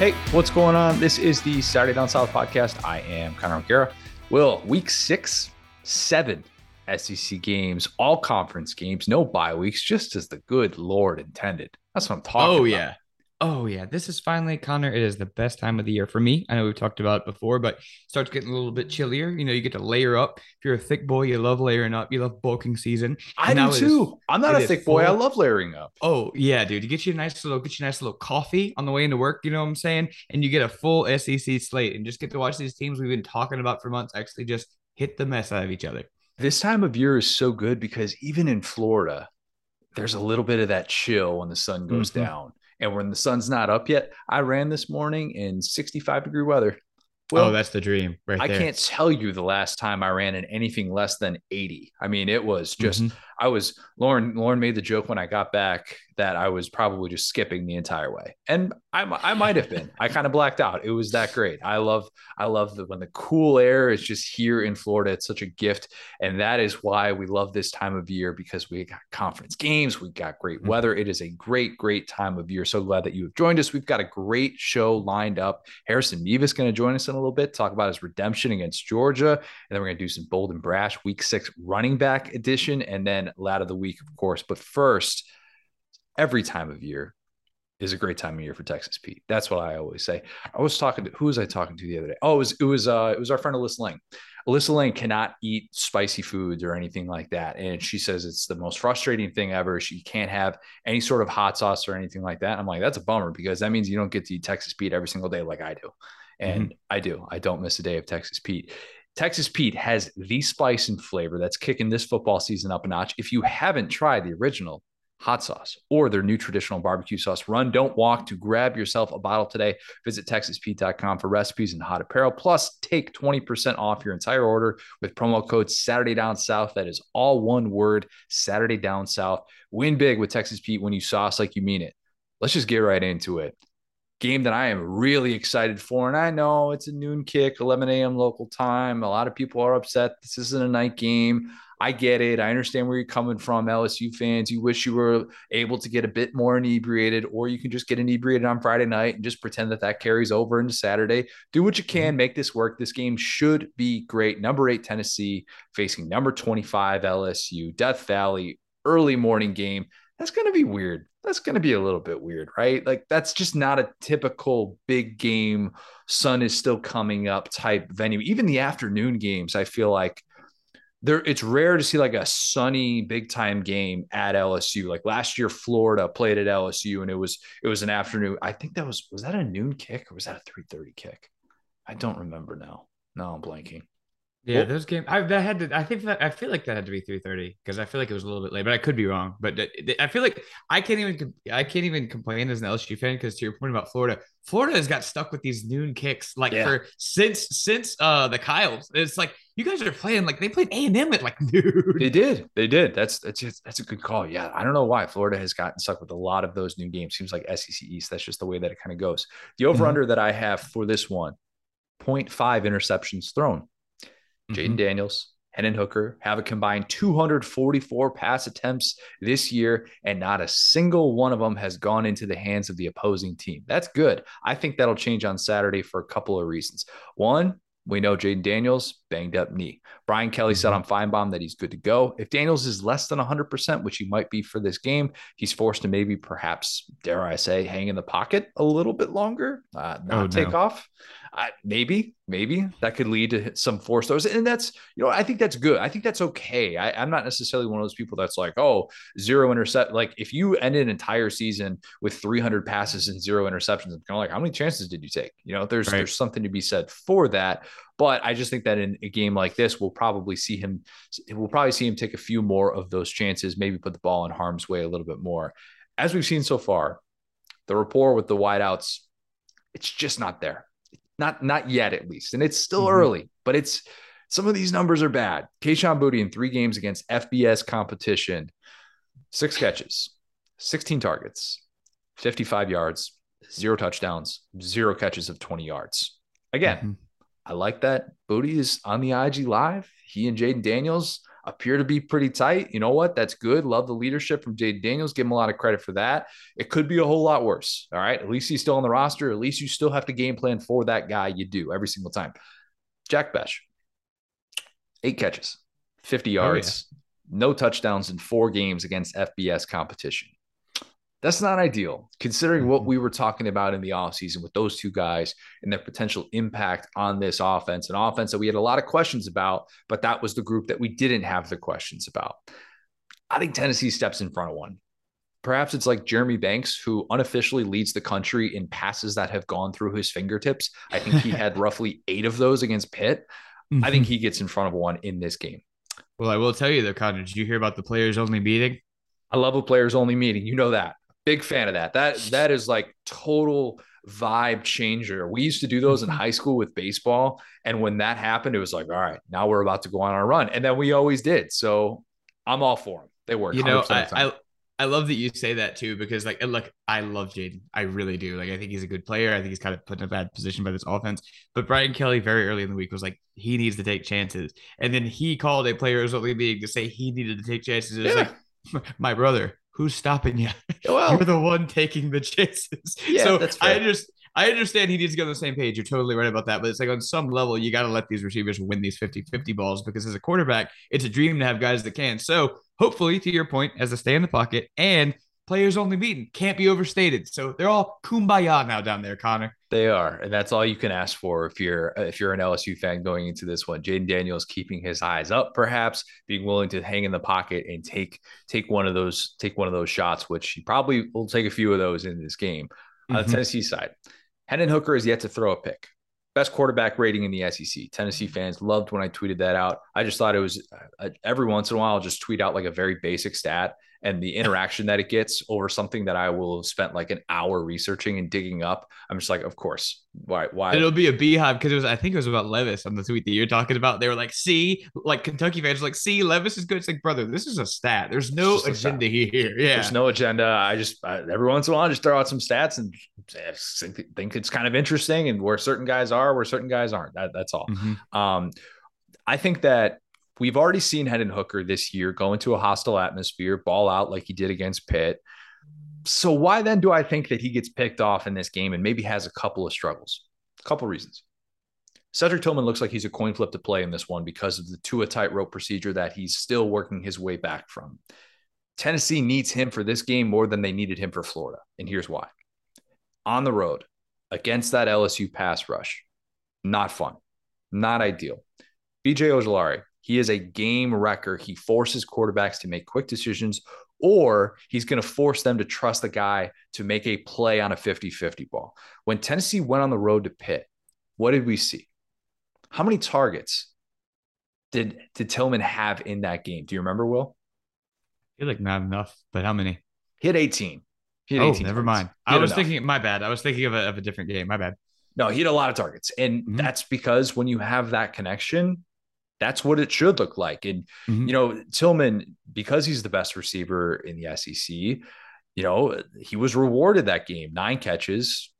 Hey, what's going on? This is the Saturday Down South podcast. I am Connor O'Gara. Will, week six, seven SEC games, all conference games, no bye weeks, just as the good Lord intended. That's what I'm talking oh, about. yeah. Oh yeah, this is finally Connor. It is the best time of the year for me. I know we've talked about it before, but it starts getting a little bit chillier. You know, you get to layer up. If you're a thick boy, you love layering up. You love bulking season. I do it is- too. I'm not a thick boy. I love layering up. Oh yeah, dude. You get you a nice little, get you a nice little coffee on the way into work. You know what I'm saying? And you get a full SEC slate, and just get to watch these teams we've been talking about for months actually just hit the mess out of each other. This time of year is so good because even in Florida, there's a little bit of that chill when the sun goes Mhm. down. And when the sun's not up yet, I ran this morning in 65 degree weather. oh, that's the dream right I there. can't tell you the last time I ran in anything less than 80. I mean, it was just Mhm. I was Lauren. Lauren made the joke when I got back that I was probably just skipping the entire way, and I, I might have been. I kind of blacked out. It was that great. I love I love the, when the cool air is just here in Florida. It's such a gift, and that is why we love this time of year because we got conference games, we got great Mhm. weather. It is a great great time of year. So glad that you have joined us. We've got a great show lined up. Harrison Mevis going to join us in a little bit, talk about his redemption against Georgia, and then we're going to do some bold and brash week six running back edition, and then lad of the week, of course. But first, every time of year is a great time of year for Texas Pete. That's what I always say. I was talking to who was I talking to the other day? Oh, it was it was uh it was our friend Alyssa Lang. Alyssa Lang cannot eat spicy foods or anything like that. And she says it's the most frustrating thing ever. She can't have any sort of hot sauce or anything like that. I'm like, that's a bummer because that means you don't get to eat Texas Pete every single day like I do. And I do. I don't miss a day of Texas Pete. Texas Pete has the spice and flavor that's kicking this football season up a notch. If you haven't tried the original hot sauce or their new traditional barbecue sauce, run, don't walk to grab yourself a bottle today. Visit texaspete.com for recipes and hot apparel. Plus, take 20% off your entire order with promo code Saturday Down South. That is all one word, Saturday Down South. Win big with Texas Pete when you sauce like you mean it. Let's just get right into it game that I am really excited for. And I know it's a noon kick, 11 a.m. local time. A lot of people are upset. This isn't a night game. I get it. I understand where you're coming from, LSU fans. You wish you were able to get a bit more inebriated, or you can just get inebriated on Friday night and just pretend that that carries over into Saturday. Do what you can, mm-hmm. make this work. This game should be great. Number eight, Tennessee facing number 25, LSU, Death Valley, early morning game. That's going to be weird that's going to be a little bit weird, right? Like that's just not a typical big game, sun is still coming up type venue. Even the afternoon games, I feel like there it's rare to see like a sunny big time game at LSU. Like last year Florida played at LSU and it was it was an afternoon. I think that was was that a noon kick or was that a 3:30 kick? I don't remember now. No, I'm blanking. Yeah, Well- those games. I that had to. I think that I feel like that had to be three thirty because I feel like it was a little bit late, but I could be wrong. But th- th- I feel like I can't even. I can't even complain as an LSU fan because to your point about Florida, Florida has got stuck with these noon kicks like Yeah. for since since uh the Kyles. It's like you guys are playing like they played A and M at like noon. They did. They did. That's that's just, that's a good call. Yeah, I don't know why Florida has gotten stuck with a lot of those new games. Seems like SEC East. That's just the way that it kind of goes. The over under that I have for this one, 0.5 interceptions thrown. Jayden Mhm. Daniels, Hendon Hooker have a combined 244 pass attempts this year, and not a single one of them has gone into the hands of the opposing team. That's good. I think that'll change on Saturday for a couple of reasons. One, we know Jayden Daniels banged up knee. Brian Kelly said on Finebaum that he's good to go. If Daniels is less than 100%, which he might be for this game, he's forced to maybe, perhaps, dare I say, hang in the pocket a little bit longer, uh, not Oh, no. take off. Uh, maybe, maybe that could lead to some forced throws. And that's, you know, I think that's good. I think that's okay. I, I'm not necessarily one of those people that's like, oh, zero intercept. Like if you end an entire season with 300 passes and zero interceptions, I'm kind of like, how many chances did you take? You know, there's Right. there's something to be said for that. But I just think that in a game like this, we'll probably see him. We'll probably see him take a few more of those chances. Maybe put the ball in harm's way a little bit more, as we've seen so far. The rapport with the wideouts, it's just not there. Not not yet, at least, and it's still Mhm. early. But it's some of these numbers are bad. Kayshon Boutte in three games against FBS competition, six catches, 16 targets, 55 yards, zero touchdowns, zero catches of 20 yards. Again, Mhm. I like that. Booty is on the IG live. He and Jayden Daniels, appear to be pretty tight. You know what? That's good. Love the leadership from Jayden Daniels. Give him a lot of credit for that. It could be a whole lot worse. All right. At least he's still on the roster. At least you still have to game plan for that guy. You do every single time. Jack Bech, eight catches, 50 yards, oh, yeah. no touchdowns in four games against FBS competition. That's not ideal considering what mm-hmm. we were talking about in the offseason with those two guys and their potential impact on this offense, an offense that we had a lot of questions about, but that was the group that we didn't have the questions about. I think Tennessee steps in front of one. Perhaps it's like Jeremy Banks, who unofficially leads the country in passes that have gone through his fingertips. I think he had roughly eight of those against Pitt. Mm-hmm. I think mm-hmm. he gets in front of one in this game. Well, I will tell you though, Connor, did you hear about the players only meeting? I love a players only meeting. You know that. Big fan of that. That that is like total vibe changer. We used to do those in mm-hmm. high school with baseball. And when that happened, it was like, all right, now we're about to go on our run. And then we always did. So I'm all for them. They work. You know, I, I, I love that you say that too, because like, look, I love Jayden. I really do. Like, I think he's a good player. I think he's kind of put in a bad position by this offense. But Brian Kelly, very early in the week, was like, he needs to take chances. And then he called a players only meeting to say he needed to take chances. It's yeah. like, my brother, who's stopping you? Well, You're the one taking the chances. Yeah, so that's fair. I just I understand he needs to get on the same page. You're totally right about that. But it's like on some level, you got to let these receivers win these 50 50 balls because as a quarterback, it's a dream to have guys that can. So hopefully, to your point, as a stay in the pocket and players only meeting can't be overstated. So they're all kumbaya now down there, Connor. They are, and that's all you can ask for if you're if you're an LSU fan going into this one. Jayden Daniels keeping his eyes up, perhaps being willing to hang in the pocket and take take one of those take one of those shots, which he probably will take a few of those in this game. Mm-hmm. On the mm-hmm. Tennessee side, Hendon Hooker is yet to throw a pick. Best quarterback rating in the SEC. Tennessee fans loved when I tweeted that out. I just thought it was uh, every once in a while, I'll just tweet out like a very basic stat and the interaction that it gets over something that I will have spent like an hour researching and digging up. I'm just like, of course. Why? Why? It'll be a beehive because it was. I think it was about Levis on the tweet that you're talking about. They were like, "See, like Kentucky fans, like, see, Levis is good." It's like, brother, this is a stat. There's no agenda here. Yeah, there's no agenda. I just I, every once in a while, I just throw out some stats and think it's kind of interesting and where certain guys are, where certain guys aren't. That, that's all. Mm-hmm. Um, I think that we've already seen Hendon Hooker this year go into a hostile atmosphere, ball out like he did against Pitt. So why then do I think that he gets picked off in this game and maybe has a couple of struggles? A couple of reasons. Cedric Tillman looks like he's a coin flip to play in this one because of the Tua tightrope procedure that he's still working his way back from. Tennessee needs him for this game more than they needed him for Florida. And here's why. On the road against that LSU pass rush, not fun, not ideal. BJ Ojulari, he is a game wrecker. He forces quarterbacks to make quick decisions, or he's going to force them to trust the guy to make a play on a 50 50 ball. When Tennessee went on the road to Pitt, what did we see? How many targets did, did Tillman have in that game? Do you remember, Will? I feel like not enough, but how many? He had 18. He had oh, 18 never mind. I was enough. thinking, my bad. I was thinking of a, of a different game. My bad. No, he had a lot of targets. And mm-hmm. that's because when you have that connection, that's what it should look like. And, mm-hmm. you know, Tillman, because he's the best receiver in the SEC, you know, he was rewarded that game nine catches,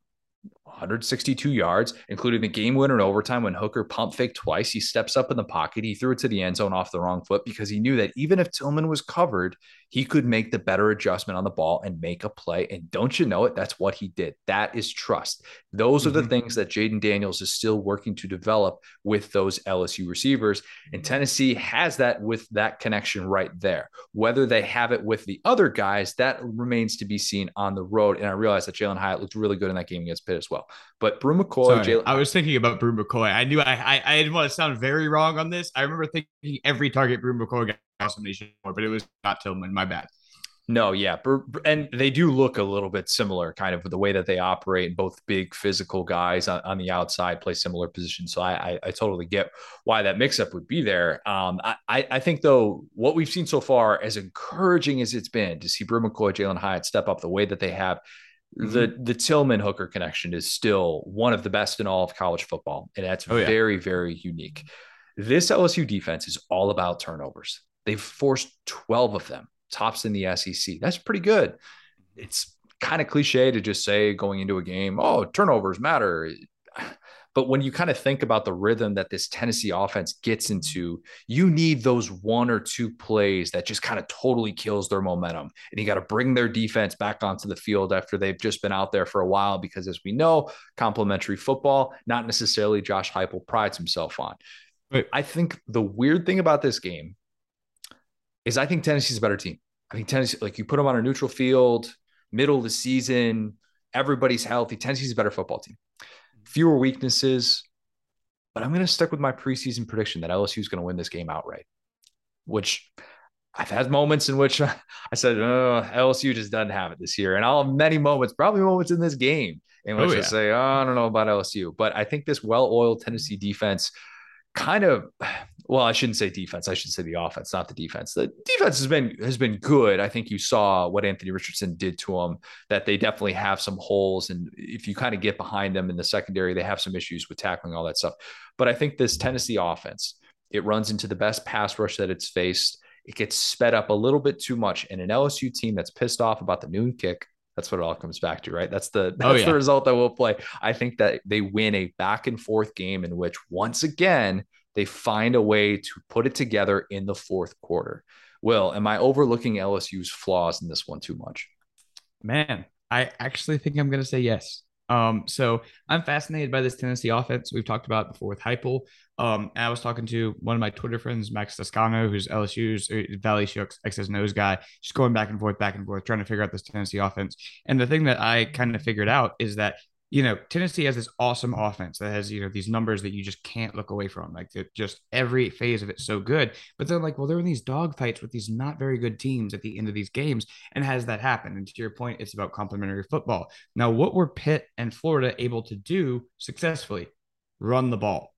162 yards, including the game winner in overtime when Hooker pump fake twice. He steps up in the pocket. He threw it to the end zone off the wrong foot because he knew that even if Tillman was covered, he could make the better adjustment on the ball and make a play. And don't you know it? That's what he did. That is trust. Those mm-hmm. are the mm-hmm. things that Jayden Daniels is still working to develop with those LSU receivers. And Tennessee has that with that connection right there. Whether they have it with the other guys, that remains to be seen on the road. And I realized that Jalin Hyatt looked really good in that game against As well. But Bru McCoy, Jalin, I was thinking about Bru McCoy. I knew I, I, I didn't want to sound very wrong on this. I remember thinking every target Bru McCoy got combination more, but it was not Tillman. My bad. No, yeah, and they do look a little bit similar, kind of the way that they operate. Both big physical guys on, on the outside play similar positions, so I, I, I totally get why that mix-up would be there. Um, I I think though what we've seen so far, as encouraging as it's been to see Bru McCoy, Jalin Hyatt step up the way that they have, mm-hmm. the the Tillman Hooker connection is still one of the best in all of college football, and that's oh, yeah. very very unique. This LSU defense is all about turnovers. They've forced 12 of them, tops in the SEC. That's pretty good. It's kind of cliche to just say going into a game, oh, turnovers matter. But when you kind of think about the rhythm that this Tennessee offense gets into, you need those one or two plays that just kind of totally kills their momentum. And you got to bring their defense back onto the field after they've just been out there for a while, because as we know, complementary football, not necessarily Josh Heupel prides himself on. Right. I think the weird thing about this game is I think Tennessee's a better team. I think Tennessee, like you put them on a neutral field, middle of the season, everybody's healthy. Tennessee's a better football team. Fewer weaknesses, but I'm going to stick with my preseason prediction that LSU is going to win this game outright, which I've had moments in which I said, uh, oh, LSU just doesn't have it this year. And I'll have many moments, probably moments in this game in oh, which oh, yeah. I say, oh, I don't know about LSU. But I think this well oiled Tennessee defense kind of well, I shouldn't say defense. I should say the offense, not the defense. The defense has been has been good. I think you saw what Anthony Richardson did to them. That they definitely have some holes, and if you kind of get behind them in the secondary, they have some issues with tackling all that stuff. But I think this Tennessee offense, it runs into the best pass rush that it's faced. It gets sped up a little bit too much, and an LSU team that's pissed off about the noon kick. That's what it all comes back to, right? That's the oh, that's oh, yeah. the result that we'll play. I think that they win a back and forth game in which once again they find a way to put it together in the fourth quarter. Will, am I overlooking LSU's flaws in this one too much? Man, I actually think I'm going to say yes. Um, so I'm fascinated by this Tennessee offense. We've talked about before with Heupel. Um, I was talking to one of my Twitter friends, Max Toscano, who's LSU's uh, Valley Shook's X's nose guy, just going back and forth, back and forth, trying to figure out this Tennessee offense. And the thing that I kind of figured out is that you know, Tennessee has this awesome offense that has, you know, these numbers that you just can't look away from. Like just every phase of it's so good. But they're like, well, they're in these dogfights with these not very good teams at the end of these games. And has that happened? And to your point, it's about complementary football. Now, what were Pitt and Florida able to do successfully? Run the ball.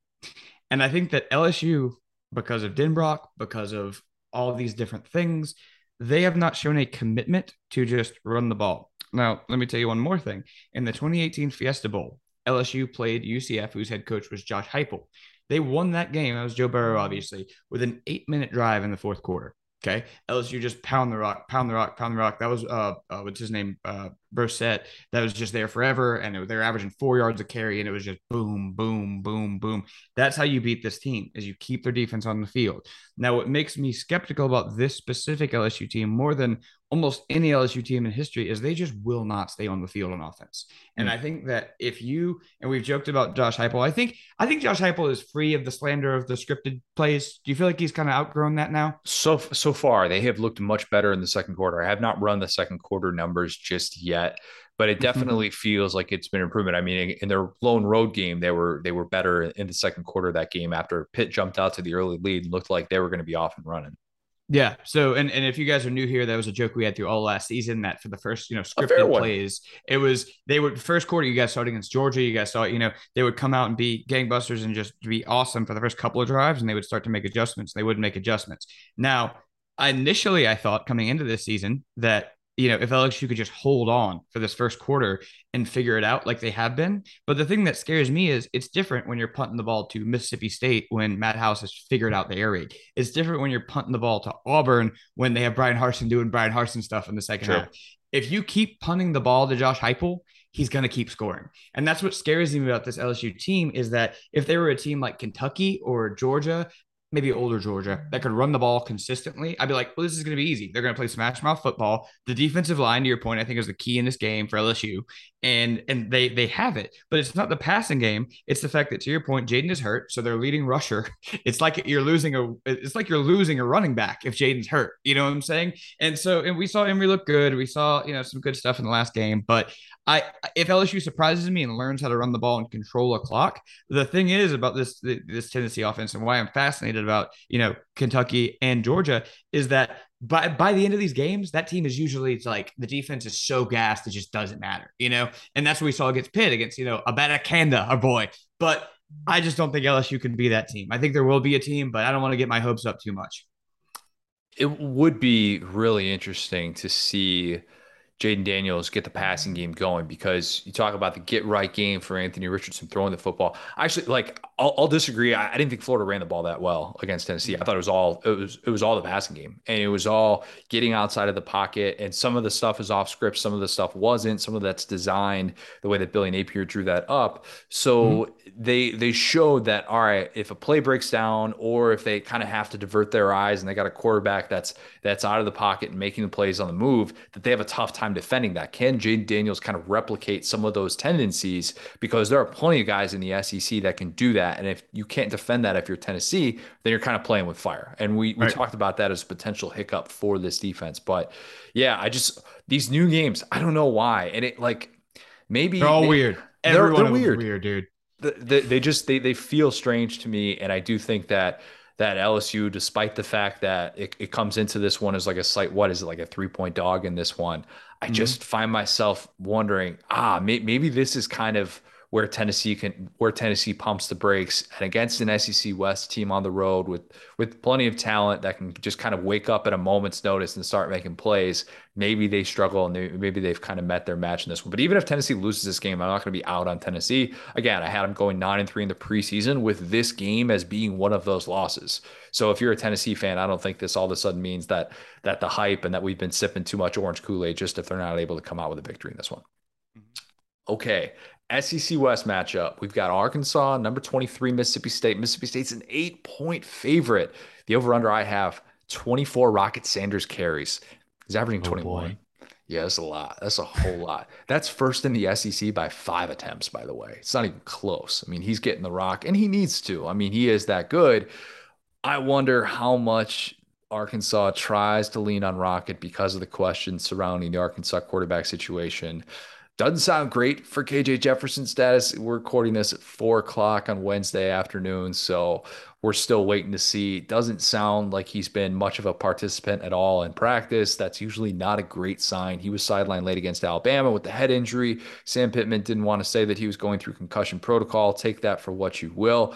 And I think that LSU, because of Denbrock, because of all these different things, they have not shown a commitment to just run the ball. Now, let me tell you one more thing. In the 2018 Fiesta Bowl, LSU played UCF, whose head coach was Josh Heupel. They won that game. That was Joe Burrow, obviously, with an eight minute drive in the fourth quarter. Okay. LSU just pound the rock, pound the rock, pound the rock. That was uh, uh what's his name? Uh Brossette that was just there forever. And it, they're averaging four yards a carry, and it was just boom, boom, boom, boom. That's how you beat this team is you keep their defense on the field. Now, what makes me skeptical about this specific LSU team more than almost any LSU team in history is they just will not stay on the field on offense. And mm. I think that if you and we've joked about Josh Heupel, I think I think Josh Heupel is free of the slander of the scripted plays. Do you feel like he's kind of outgrown that now? So so far, they have looked much better in the second quarter. I have not run the second quarter numbers just yet, but it mm-hmm. definitely mm-hmm. feels like it's been improvement. I mean, in their lone road game, they were they were better in the second quarter of that game after Pitt jumped out to the early lead and looked like they were going to be off and running. Yeah. So, and, and if you guys are new here, that was a joke we had through all last season that for the first, you know, scripted plays, it was, they would, first quarter, you guys saw it against Georgia. You guys saw it, you know, they would come out and be gangbusters and just be awesome for the first couple of drives and they would start to make adjustments. They wouldn't make adjustments. Now, initially, I thought coming into this season that you know, if LSU could just hold on for this first quarter and figure it out like they have been. But the thing that scares me is it's different when you're punting the ball to Mississippi State when Matt House has figured out the air raid. It's different when you're punting the ball to Auburn when they have Bryan Harsin doing Bryan Harsin stuff in the second half. If you keep punting the ball to Josh Heupel, he's going to keep scoring. And that's what scares me about this LSU team is that if they were a team like Kentucky or Georgia maybe older Georgia that could run the ball consistently, I'd be like, well, this is going to be easy. They're going to play smash mouth football. The defensive line, to your point, I think is the key in this game for LSU, and and they they have it. But it's not the passing game. It's the fact that to your point, Jayden is hurt, so their leading rusher. It's like you're losing a. It's like you're losing a running back if Jayden's hurt. You know what I'm saying? And so, and we saw Emory look good. We saw you know some good stuff in the last game, but I if LSU surprises me and learns how to run the ball and control a clock, the thing is about this this Tennessee offense and why I'm fascinated about you know Kentucky and Georgia is that by by the end of these games, that team is usually it's like the defense is so gassed it just doesn't matter, you know, and that's what we saw against Pitt against you know Abanikanda, our boy, but. I just don't think LSU can be that team. I think there will be a team, but I don't want to get my hopes up too much. It would be really interesting to see Jayden Daniels get the passing game going because you talk about the get right game for Anthony Richardson throwing the football. Actually, like I'll, I'll disagree. I, I, didn't think Florida ran the ball that well against Tennessee. I thought it was all it was it was all the passing game, and it was all getting outside of the pocket. And some of the stuff is off script, some of the stuff wasn't. Some of that's designed the way that Billy Napier drew that up. So mm-hmm. they they showed that all right, if a play breaks down, or if they kind of have to divert their eyes, and they got a quarterback that's that's out of the pocket and making the plays on the move, that they have a tough time defending that. Can Jayden Daniels kind of replicate some of those tendencies? Because there are plenty of guys in the SEC that can do that, and if you can't defend that if you're Tennessee, then you're kind of playing with fire. And we, we right. talked about that as a potential hiccup for this defense. But yeah, I just these new games, I don't know why. And it like maybe they're all weird. They're, they're weird. weird, dude. They, they just they they feel strange to me, and I do think that that LSU, despite the fact that it, it comes into this one as like a slight, what is it, like a three point dog in this one, I mm-hmm. just find myself wondering, ah, may, maybe this is kind of where Tennessee can where Tennessee pumps the brakes and against an SEC West team on the road with with plenty of talent that can just kind of wake up at a moment's notice and start making plays. Maybe they struggle and they, maybe they've kind of met their match in this one. But even if Tennessee loses this game, I'm not going to be out on Tennessee. Again, I had them going nine and three in the preseason with this game as being one of those losses. So if you're a Tennessee fan, I don't think this all of a sudden means that that the hype and that we've been sipping too much orange Kool Aid just if they're not able to come out with a victory in this one. Mm-hmm. Okay. SEC West matchup. We've got Arkansas, number 23, Mississippi State. Mississippi State's an eight point favorite. The over under I have 24 Rocket Sanders carries. He's averaging 21. Oh yeah, that's a lot. That's a whole lot. That's first in the SEC by five attempts, by the way. It's not even close. I mean, he's getting the rock and he needs to. I mean, he is that good. I wonder how much Arkansas tries to lean on Rocket because of the questions surrounding the Arkansas quarterback situation. Doesn't sound great for KJ Jefferson status. We're recording this at four o'clock on Wednesday afternoon, so we're still waiting to see. Doesn't sound like he's been much of a participant at all in practice. That's usually not a great sign. He was sidelined late against Alabama with the head injury. Sam Pittman didn't want to say that he was going through concussion protocol. Take that for what you will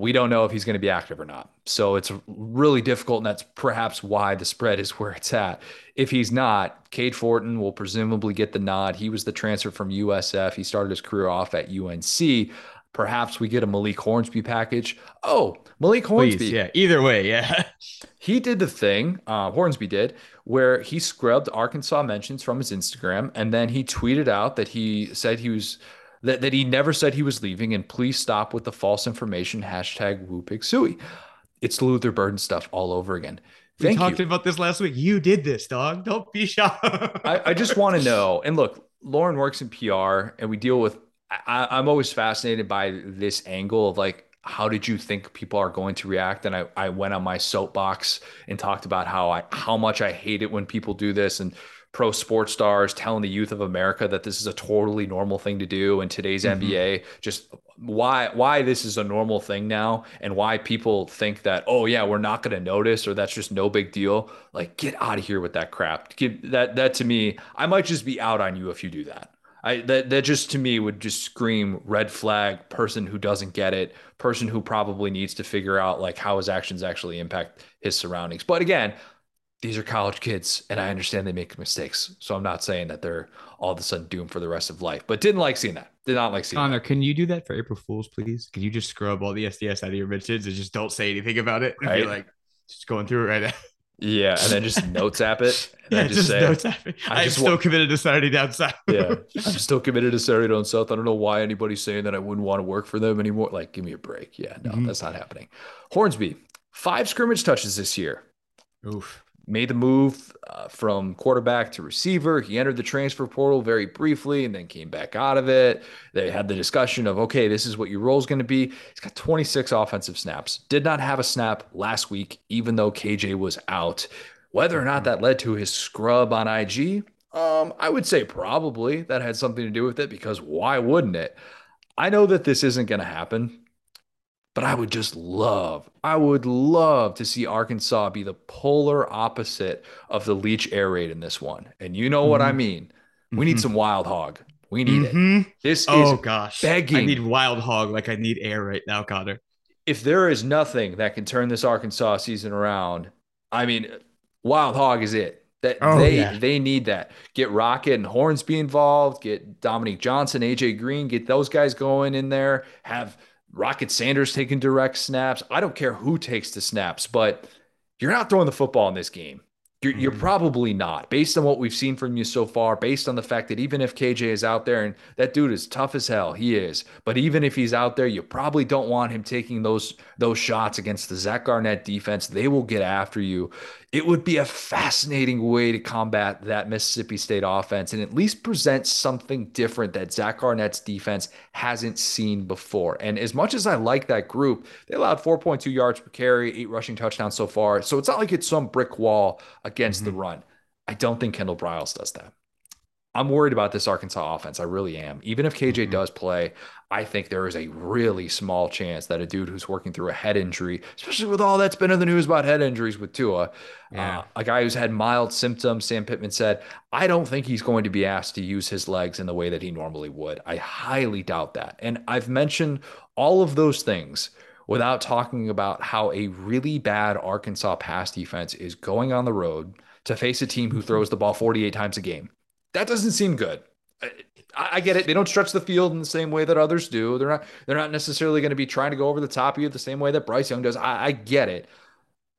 we don't know if he's going to be active or not. So it's really difficult, and that's perhaps why the spread is where it's at. If he's not, Cade Fortin will presumably get the nod. He was the transfer from USF. He started his career off at UNC. Perhaps we get a Malik Hornsby package. Oh, Malik Hornsby. Please, yeah, either way, yeah. he did the thing, uh, Hornsby did, where he scrubbed Arkansas mentions from his Instagram, and then he tweeted out that he said he was – that, that he never said he was leaving, and please stop with the false information. Hashtag Woo Pig Sooie. It's Luther Burden stuff all over again. Thank we talked you. about this last week. You did this, dog. Don't be shy. I, I just want to know. And look, Lauren works in PR, and we deal with. I, I'm always fascinated by this angle of like how did you think people are going to react and I, I went on my soapbox and talked about how i how much i hate it when people do this and pro sports stars telling the youth of America that this is a totally normal thing to do in today's mm-hmm. NBA. Just why why this is a normal thing now and why people think that oh yeah we're not going to notice or that's just no big deal. Like get out of here with that crap. Give that that to me. I might just be out on you if you do that. I that that just to me would just scream red flag person who doesn't get it, person who probably needs to figure out like how his actions actually impact his surroundings. But again, these are college kids and I understand they make mistakes. So I'm not saying that they're all of a sudden doomed for the rest of life, but didn't like seeing that. Did not like seeing Connor, that. can you do that for April Fools, please? Can you just scrub all the SDS out of your mentions and just don't say anything about it? Right. Be like, just going through it right now. Yeah, and then just notes app it. yeah, just, just say, notes app it. I'm still want, committed to Saturday Down South. yeah, I'm still committed to Saturday Down South. I don't know why anybody's saying that I wouldn't want to work for them anymore. Like, give me a break. Yeah, no, mm-hmm. that's not happening. Hornsby, five scrimmage touches this year. Oof made the move uh, from quarterback to receiver. He entered the transfer portal very briefly and then came back out of it. They had the discussion of, okay, this is what your role is going to be. He's got 26 offensive snaps. Did not have a snap last week, even though KJ was out. Whether or not that led to his scrub on IG, um, I would say probably that had something to do with it because why wouldn't it? I know that this isn't going to happen but I would just love, I would love to see Arkansas be the polar opposite of the Leach air raid in this one. And you know mm-hmm. what I mm-hmm. mean. We mm-hmm. need some wild hog. We need mm-hmm. it. This oh, is gosh. begging. I need wild hog like I need air right now, Connor. If there is nothing that can turn this Arkansas season around, I mean, wild hog is it. That oh, they yeah. they need that. Get Rocket and Hornsby involved. Get Dominique Johnson, AJ Green. Get those guys going in there. Have Rocket Sanders taking direct snaps. I don't care who takes the snaps, but you're not throwing the football in this game. You're, mm-hmm. you're, probably not, based on what we've seen from you so far, based on the fact that even if KJ is out there and that dude is tough as hell, he is. But even if he's out there, you probably don't want him taking those those shots against the Zach Arnett defense. They will get after you it would be a fascinating way to combat that Mississippi State offense and at least present something different that Zach Arnett's defense hasn't seen before. And as much as I like that group, they allowed 4.2 yards per carry, eight rushing touchdowns so far. So it's not like it's some brick wall against mm-hmm. the run. I don't think Kendall Briles does that. I'm worried about this Arkansas offense. I really am. Even if KJ mm-hmm. does play, I think there is a really small chance that a dude who's working through a head injury, especially with all that's been in the news about head injuries with Tua, yeah. uh, a guy who's had mild symptoms, Sam Pittman said, I don't think he's going to be asked to use his legs in the way that he normally would. I highly doubt that. And I've mentioned all of those things without talking about how a really bad Arkansas pass defense is going on the road to face a team who mm-hmm. throws the ball 48 times a game that doesn't seem good. I, I, get it. They don't stretch the field in the same way that others do. They're not. They're not necessarily going to be trying to go over the top of you the same way that Bryce Young does. I, I get it,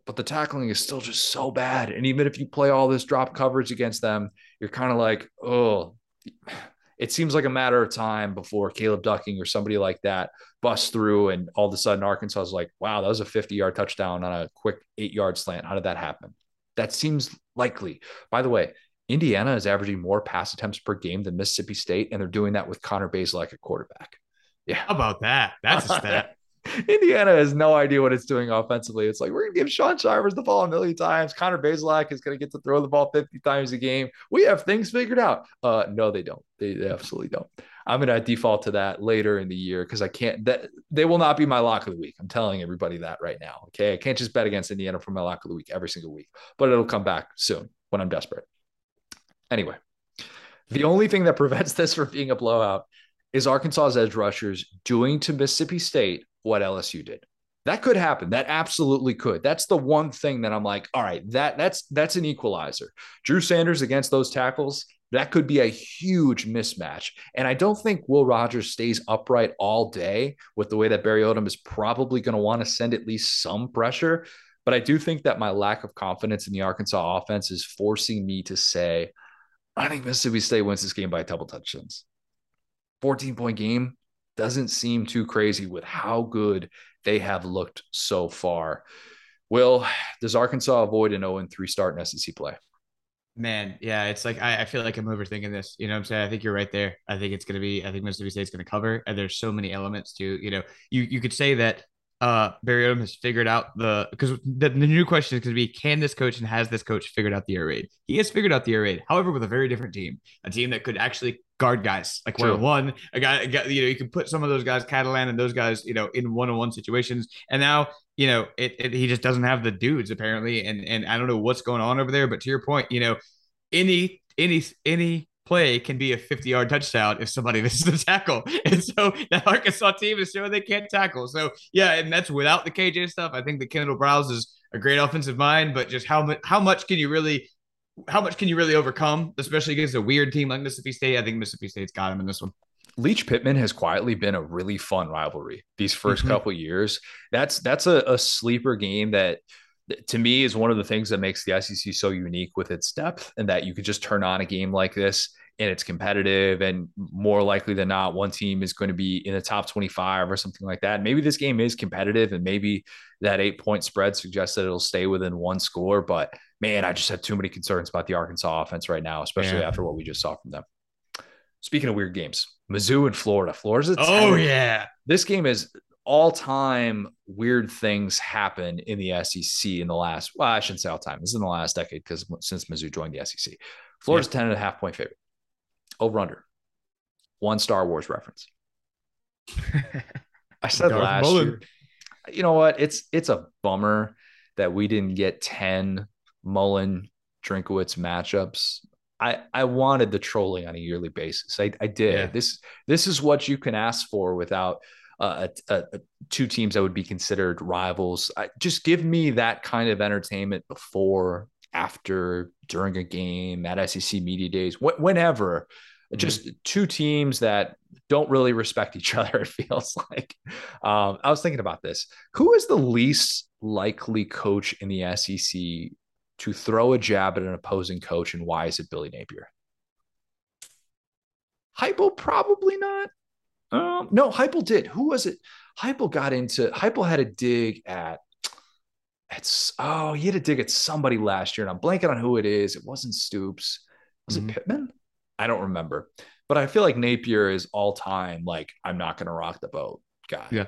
but the tackling is still just so bad. And even if you play all this drop coverage against them, you're kind of like, oh, it seems like a matter of time before Caleb Ducking or somebody like that busts through, and all of a sudden Arkansas is like, wow, that was a 50 yard touchdown on a quick eight yard slant. How did that happen? That seems likely. By the way, Indiana is averaging more pass attempts per game than Mississippi State, and they're doing that with Connor Bazelak at quarterback. Yeah. How about that? That's a stat. Indiana has no idea what it's doing offensively. It's like we're gonna give Shaun Shivers the ball a million times. Connor Bazelak is gonna get to throw the ball 50 times a game. We have things figured out. Uh no, they don't. They, they absolutely don't. I'm gonna default to that later in the year because I can't that they will not be my lock of the week. I'm telling everybody that right now. Okay. I can't just bet against Indiana for my lock of the week every single week, but it'll come back soon when I'm desperate. Anyway, the only thing that prevents this from being a blowout is Arkansas's edge rushers doing to Mississippi State what LSU did. That could happen. That absolutely could. That's the one thing that I'm like, all right, that that's that's an equalizer. Drew Sanders against those tackles, that could be a huge mismatch. And I don't think Will Rogers stays upright all day with the way that Barry Odom is probably going to want to send at least some pressure. But I do think that my lack of confidence in the Arkansas offense is forcing me to say, I think Mississippi State wins this game by a touchdowns. 14 point game doesn't seem too crazy with how good they have looked so far. Will, does Arkansas avoid an 0 3 start in SEC play? Man, yeah, it's like I, I, feel like I'm overthinking this. You know what I'm saying? I think you're right there. I think it's gonna be, I think Mississippi State's gonna cover. And there's so many elements to, you know, you you could say that uh Barry Odom has figured out the because the, the new question is going to be can this coach and has this coach figured out the air raid? He has figured out the air raid, however, with a very different team, a team that could actually guard guys like one one. A guy, a guy, you know, you can put some of those guys, Catalon and those guys, you know, in one on one situations. And now, you know, it, it he just doesn't have the dudes apparently, and and I don't know what's going on over there. But to your point, you know, any any any play can be a 50 yard touchdown if somebody misses the tackle. And so that Arkansas team is showing they can't tackle. So, yeah, and that's without the KJ stuff. I think the Kendall Briles is a great offensive mind, but just how much, how much can you really, how much can you really overcome, especially against a weird team like Mississippi State? I think Mississippi State's got him in this one. Leach Pittman has quietly been a really fun rivalry these 1st mm-hmm. couple years. That's that's a, a sleeper game that to me is one of the things that makes the SEC so unique with its depth and that you could just turn on a game like this and it's competitive and more likely than not one team is going to be in the top 25 or something like that. Maybe this game is competitive and maybe that eight point spread suggests that it'll stay within one score but man i just have too many concerns about the arkansas offense right now especially yeah. after what we just saw from them. Speaking of weird games mizzou and florida. Florida's oh yeah. This game is all time weird things happen in the SEC in the last, well, I shouldn't say all time. This is in the last decade because since Mizzou joined the SEC. Florida's yeah. 10 and a half point favorite. Over under. One Star Wars reference. I said Darth last Mullen. year. You know what? It's it's a bummer that we didn't get 10 Mullen Drinkwitz matchups. I, I wanted the trolling on a yearly basis. I, I did. Yeah. This this is what you can ask for without uh, a, a, two teams that would be considered rivals. I, just give me that kind of entertainment before, after, during a game at SEC media days, wh- whenever. Mm-hmm. Just two teams that don't really respect each other, it feels like. Um, I was thinking about this. Who is the least likely coach in the SEC to throw a jab at an opposing coach, and why is it Billy Napier? Heupel, probably not. Um, no, Heupel did. Who was it? Heupel got into Heupel had a dig at it's oh, he had a dig at somebody last year, and I'm blanking on who it is. It wasn't Stoops. Was mm-hmm. it Pittman? I don't remember. But I feel like Napier is all time like I'm not going to rock the boat guy. Yeah.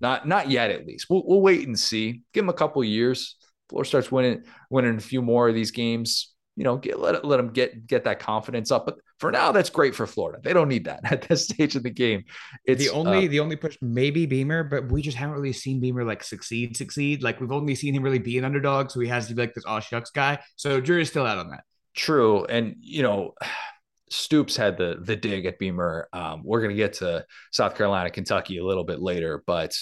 Not not yet at least. We'll, we'll wait and see. Give him a couple years. Floor starts winning winning a few more of these games. You know, get let let them get get that confidence up. But for now, that's great for Florida. They don't need that at this stage of the game. It's the only uh, the only push maybe Beamer, but we just haven't really seen Beamer like succeed succeed. Like we've only seen him really be an underdog, so he has to be like this oh shucks guy. So jury's still out on that. True, and you know Stoops had the the dig at Beamer. Um, we're going to get to South Carolina, Kentucky a little bit later, but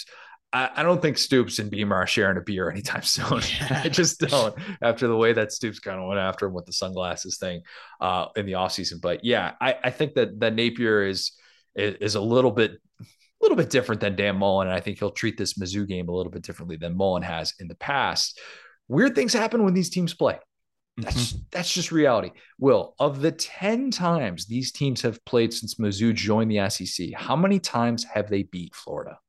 I, I, don't think Stoops and Beamer are sharing a beer anytime soon. Yeah. I just don't after the way that Stoops kind of went after him with the sunglasses thing uh, in the offseason. But yeah, I, I think that that Napier is is a little bit a little bit different than Dan Mullen, and I think he'll treat this Mizzou game a little bit differently than Mullen has in the past. Weird things happen when these teams play. That's mm-hmm. that's just reality. Will of the ten times these teams have played since Mizzou joined the SEC, how many times have they beat Florida?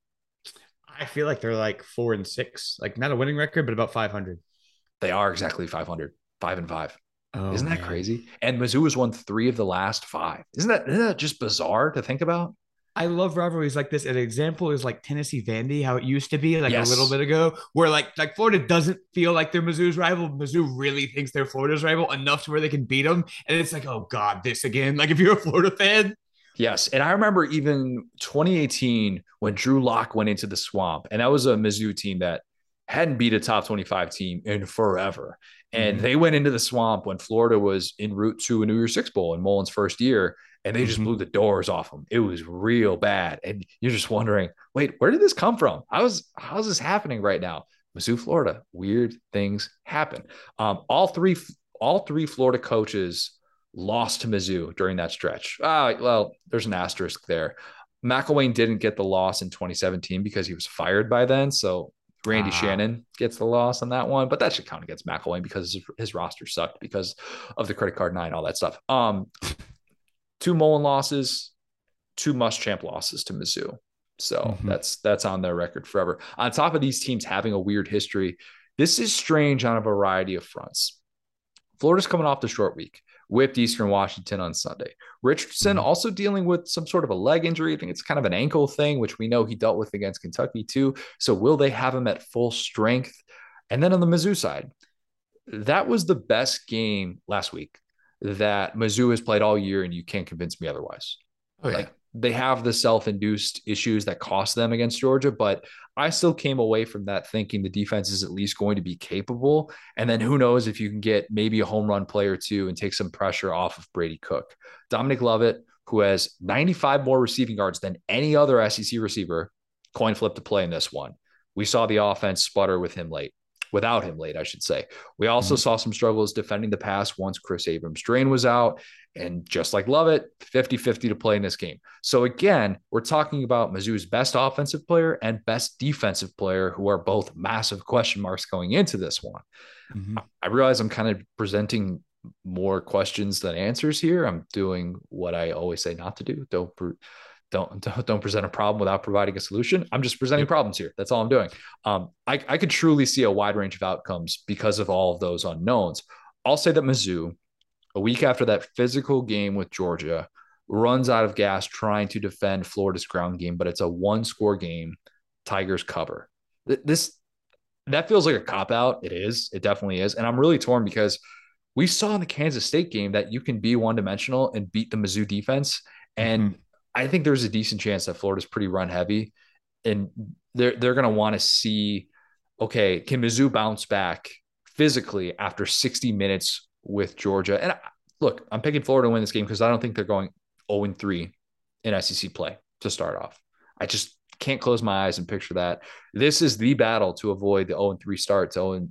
I feel like they're like four and six, like not a winning record, but about five hundred. They are exactly 500, five and five. Oh, Isn't that man. crazy? And Mizzou has won three of the last five. Isn't that, isn't that just bizarre to think about? I love rivalries like this. An example is like Tennessee Vandy, how it used to be like yes. a little bit ago, where like like Florida doesn't feel like they're Mizzou's rival. Mizzou really thinks they're Florida's rival enough to where they can beat them, and it's like, oh god, this again. Like if you're a Florida fan. Yes, and I remember even 2018 when Drew Lock went into the swamp, and that was a Mizzou team that hadn't beat a top 25 team in forever. And mm-hmm. they went into the swamp when Florida was en route to a New Year's Six Bowl in Mullen's first year and they just mm-hmm. blew the doors off them. It was real bad. And you're just wondering, wait, where did this come from? How is how's this happening right now? Mizzou, Florida. Weird things happen. Um, all three all three Florida coaches lost to Mizzou during that stretch. Ah, well, there's an asterisk there. McElwain didn't get the loss in 2017 because he was fired by then. So Randy ah. Shannon gets the loss on that one, but that should count against McElwain because his, roster sucked because of the credit card nine, all that stuff. Um, two Mullen losses, two Muschamp losses to Mizzou. So mm-hmm. that's that's on their record forever. On top of these teams having a weird history, this is strange on a variety of fronts. Florida's coming off the short week, whipped Eastern Washington on Sunday. Richardson mm-hmm. also dealing with some sort of a leg injury. I think it's kind of an ankle thing, which we know he dealt with against Kentucky too. So will they have him at full strength? And then on the Mizzou side, that was the best game last week that Mizzou has played all year, and you can't convince me otherwise. Oh, yeah. Like they have the self-induced issues that cost them against Georgia, but I still came away from that thinking the defense is at least going to be capable. And then who knows if you can get maybe a home run player too and take some pressure off of Brady Cook. Dominic Lovett, who has 95 more receiving yards than any other SEC receiver, coin flip to play in this one. We saw the offense sputter with him late without him late, I should say. We also mm-hmm. saw some struggles defending the pass once Chris Abrams-Draine was out. And just like Lovett, 50 50 to play in this game. So again, we're talking about Mizzou's best offensive player and best defensive player, who are both massive question marks going into this one. Mm-hmm. I realize I'm kind of presenting more questions than answers here. I'm doing what I always say not to do. Don't don't, don't don't present a problem without providing a solution. I'm just presenting problems here. That's all I'm doing. Um, I, I could truly see a wide range of outcomes because of all of those unknowns. I'll say that Mizzou, a week after that physical game with Georgia, runs out of gas trying to defend Florida's ground game, but it's a one score game. Tigers cover. This that feels like a cop out. It is. It definitely is. And I'm really torn because we saw in the Kansas State game that you can be one dimensional and beat the Mizzou defense. And mm-hmm I think there's a decent chance that Florida's pretty run heavy, and they're they're going to want to see, okay, can Mizzou bounce back physically after 60 minutes with Georgia? And look, I'm picking Florida to win this game because I don't think they're going 0 3 in SEC play to start off. I just can't close my eyes and picture that. This is the battle to avoid the 0 3 start to 0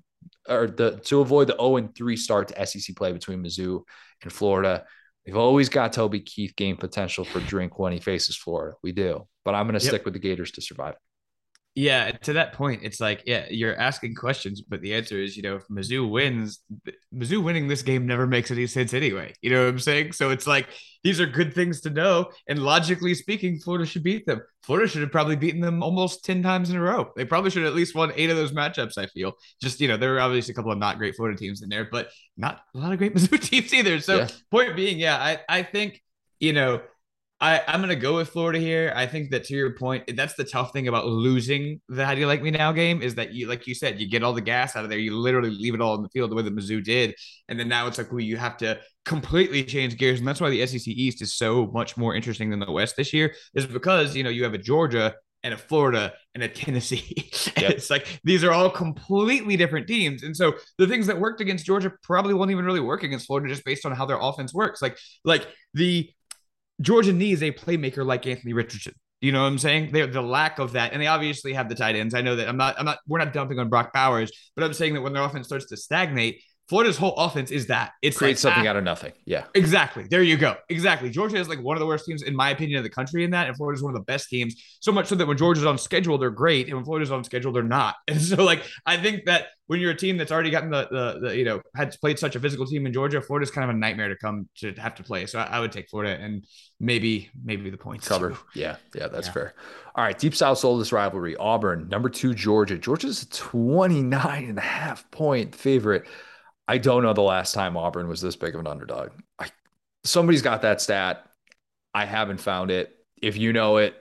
or the to avoid the 0 3 start to SEC play between Mizzou and Florida We've always got Toby Keith game potential for drink when he faces Florida. We do, but I'm going to yep. stick with the Gators to survive. Yeah, to that point, it's like, yeah, you're asking questions, but the answer is, you know, if Mizzou wins, Mizzou winning this game never makes any sense anyway. You know what I'm saying? So it's like these are good things to know. And logically speaking, Florida should beat them. Florida should have probably beaten them almost 10 times in a row. They probably should have at least won eight of those matchups, I feel. Just, you know, there were obviously a couple of not great Florida teams in there, but not a lot of great Mizzou teams either. So, yeah. point being, yeah, I, I think, you know, I, I'm gonna go with Florida here. I think that to your point, that's the tough thing about losing the How Do You Like Me Now game is that you, like you said, you get all the gas out of there. You literally leave it all in the field the way the Mizzou did, and then now it's like, well, you have to completely change gears, and that's why the SEC East is so much more interesting than the West this year. Is because you know you have a Georgia and a Florida and a Tennessee. Yep. it's like these are all completely different teams. And so the things that worked against Georgia probably won't even really work against Florida just based on how their offense works. Like like the Georgia needs a playmaker like Anthony Richardson. You know what I'm saying? They're the lack of that, and they obviously have the tight ends. I know that I'm not, I'm not, we're not dumping on Brock Bowers, but I'm saying that when their offense starts to stagnate, Florida's whole offense is that it's create like, something out of nothing. Yeah, exactly. There you go. Exactly. Georgia is like one of the worst teams in my opinion of the country in that, and Florida's one of the best teams. So much so that when Georgia's on schedule, they're great, and when Florida's on schedule, they're not. And so like I think that when you're a team that's already gotten the the, the you know had played such a physical team in Georgia, Florida's kind of a nightmare to come to have to play. So I, I would take Florida and maybe maybe the points cover. Too. Yeah, yeah, that's yeah. fair. All right, Deep South's oldest rivalry, Auburn, number two Georgia. Georgia's a 29 and a half point favorite. I don't know the last time Auburn was this big of an underdog. I, somebody's got that stat. I haven't found it. If you know it,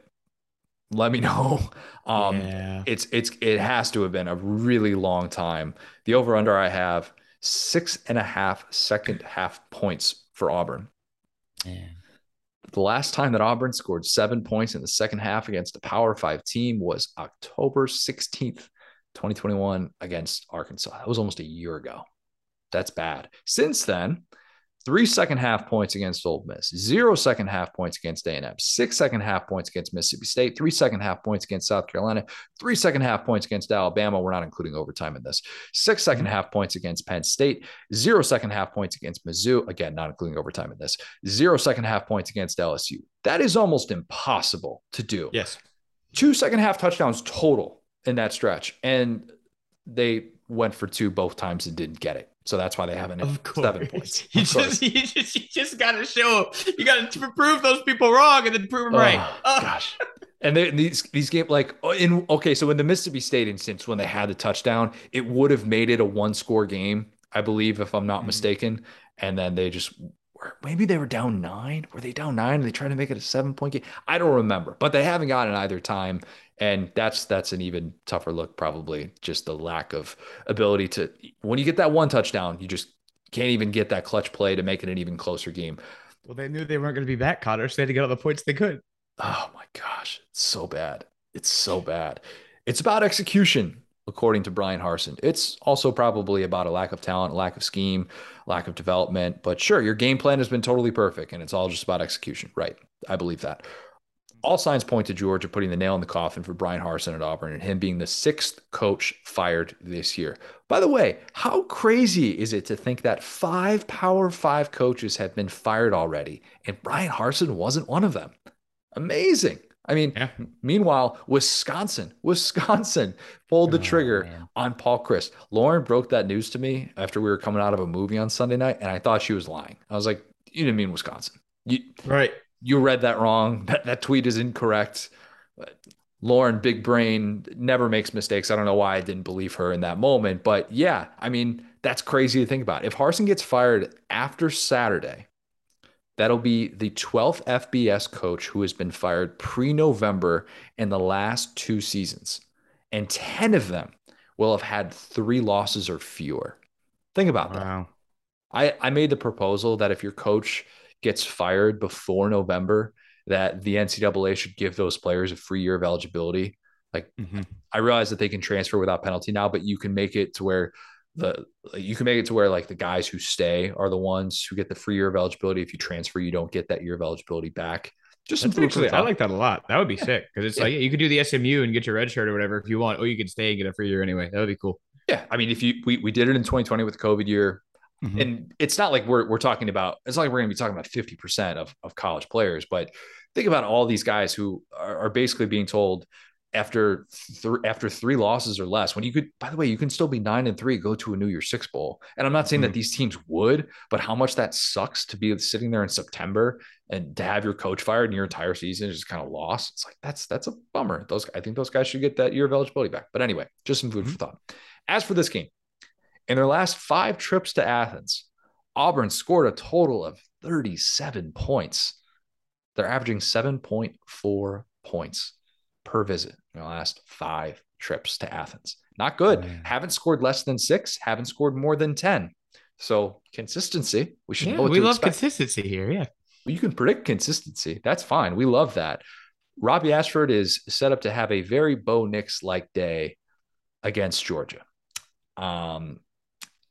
let me know. Um, yeah. It's it's it has to have been a really long time. The over under I have six and a half second half points for Auburn. Yeah. The last time that Auburn scored seven points in the second half against a Power Five team was October 16th, 2021, against Arkansas. That was almost a year ago. That's bad. Since then, three second half points against Ole Miss, zero second half points against A&M, six second half points against Mississippi State, three second half points against South Carolina, three second half points against Alabama. We're not including overtime in this. Six second mm-hmm. half points against Penn State, zero second half points against Mizzou. Again, not including overtime in this. Zero second half points against LSU. That is almost impossible to do. Yes. Two second half touchdowns total in that stretch. And they went for two both times and didn't get it. So that's why they have an of course. seven points. You just, you just, you just got to show You got to prove those people wrong and then prove them oh, right. Oh. Gosh. And they, these these games like oh, in okay, so in the Mississippi State instance, when they had the touchdown, it would have made it a one score game, I believe, if I'm not mm-hmm. mistaken. And then they just maybe they were down nine. Were they down nine? Are they trying to make it a seven point game? I don't remember, but they haven't gotten either time and that's that's an even tougher look probably just the lack of ability to when you get that one touchdown you just can't even get that clutch play to make it an even closer game well they knew they weren't going to be back cotter so they had to get all the points they could oh my gosh it's so bad it's so bad it's about execution according to Bryan Harsin. It's also probably about a lack of talent, lack of scheme, lack of development. But sure, your game plan has been totally perfect and it's all just about execution. Right. I believe that all signs point to Georgia putting the nail in the coffin for Bryan Harsin at Auburn and him being the sixth coach fired this year. By the way, how crazy is it to think that five Power Five coaches have been fired already and Bryan Harsin wasn't one of them? Amazing. I mean, yeah. meanwhile, Wisconsin, Wisconsin pulled the oh, trigger on Paul Chryst. Lauren broke that news to me after we were coming out of a movie on Sunday night, and I thought she was lying. I was like, "You didn't mean Wisconsin." You, right you read that wrong. That, that tweet is incorrect. Lauren, big brain, never makes mistakes. I don't know why I didn't believe her in that moment. But yeah, I mean, that's crazy to think about. If Harsin gets fired after Saturday, that'll be the 12th FBS coach who has been fired pre November in the last two seasons. And 10 of them will have had three losses or fewer. Think about wow. that. I, I made the proposal that if your coach gets fired before November, that the NCAA should give those players a free year of eligibility. Like mm-hmm. I realize that they can transfer without penalty now, but you can make it to where the you can make it to where like the guys who stay are the ones who get the free year of eligibility. If you transfer, you don't get that year of eligibility back. Just actually, I like that a lot. That would be sick because it's yeah. like yeah, you could do the SMU and get your red shirt or whatever if you want, Oh, you could stay and get a free year anyway. That would be cool. Yeah, I mean, if you we, we did it in 2020 with the COVID year, Mm-hmm. And it's not like we're we're talking about it's not like we're gonna be talking about 50% of, of college players, but think about all these guys who are, are basically being told after th- after three losses or less when you could by the way you can still be nine and three go to a new year's six bowl. And i'm not saying mm-hmm. that these teams would but how much that sucks to be sitting there in september and to have your coach fired and your entire season is just kind of lost. It's like that's that's a bummer. Those i think those guys should get that year of eligibility back. But anyway just some food mm-hmm. for thought. As for this game in their last five trips to athens auburn scored a total of 37 points. They're averaging 7.4 points per visit in the last five trips to Athens. Not good. Man. Haven't scored less than six, haven't scored more than 10. So consistency, we should yeah, we love expect. consistency here. Yeah. You can predict consistency. That's fine. We love that. Robbie Ashford is set up to have a very Bo Nix like day against Georgia. Um,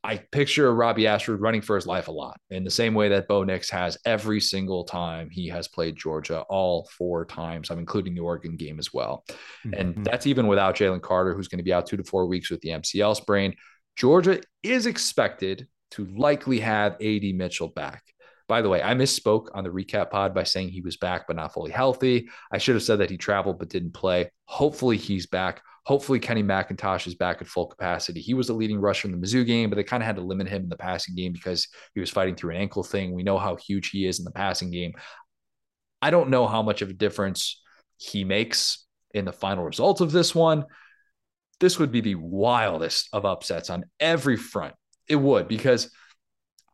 I picture Robbie Ashford running for his life a lot in the same way that Bo Nix has every single time he has played Georgia, all four times. I'm including the Oregon game as well. Mm-hmm. And that's even without Jalen Carter, who's going to be out two to four weeks with the MCL sprain. Georgia is expected to likely have AD Mitchell back. By the way, I misspoke on the recap pod by saying he was back but not fully healthy. I should have said that he traveled but didn't play. Hopefully, he's back. Hopefully, Kenny McIntosh is back at full capacity. He was the leading rusher in the Mizzou game, but they kind of had to limit him in the passing game because he was fighting through an ankle thing. We know how huge he is in the passing game. I don't know how much of a difference he makes in the final result of this one. This would be the wildest of upsets on every front. It would, because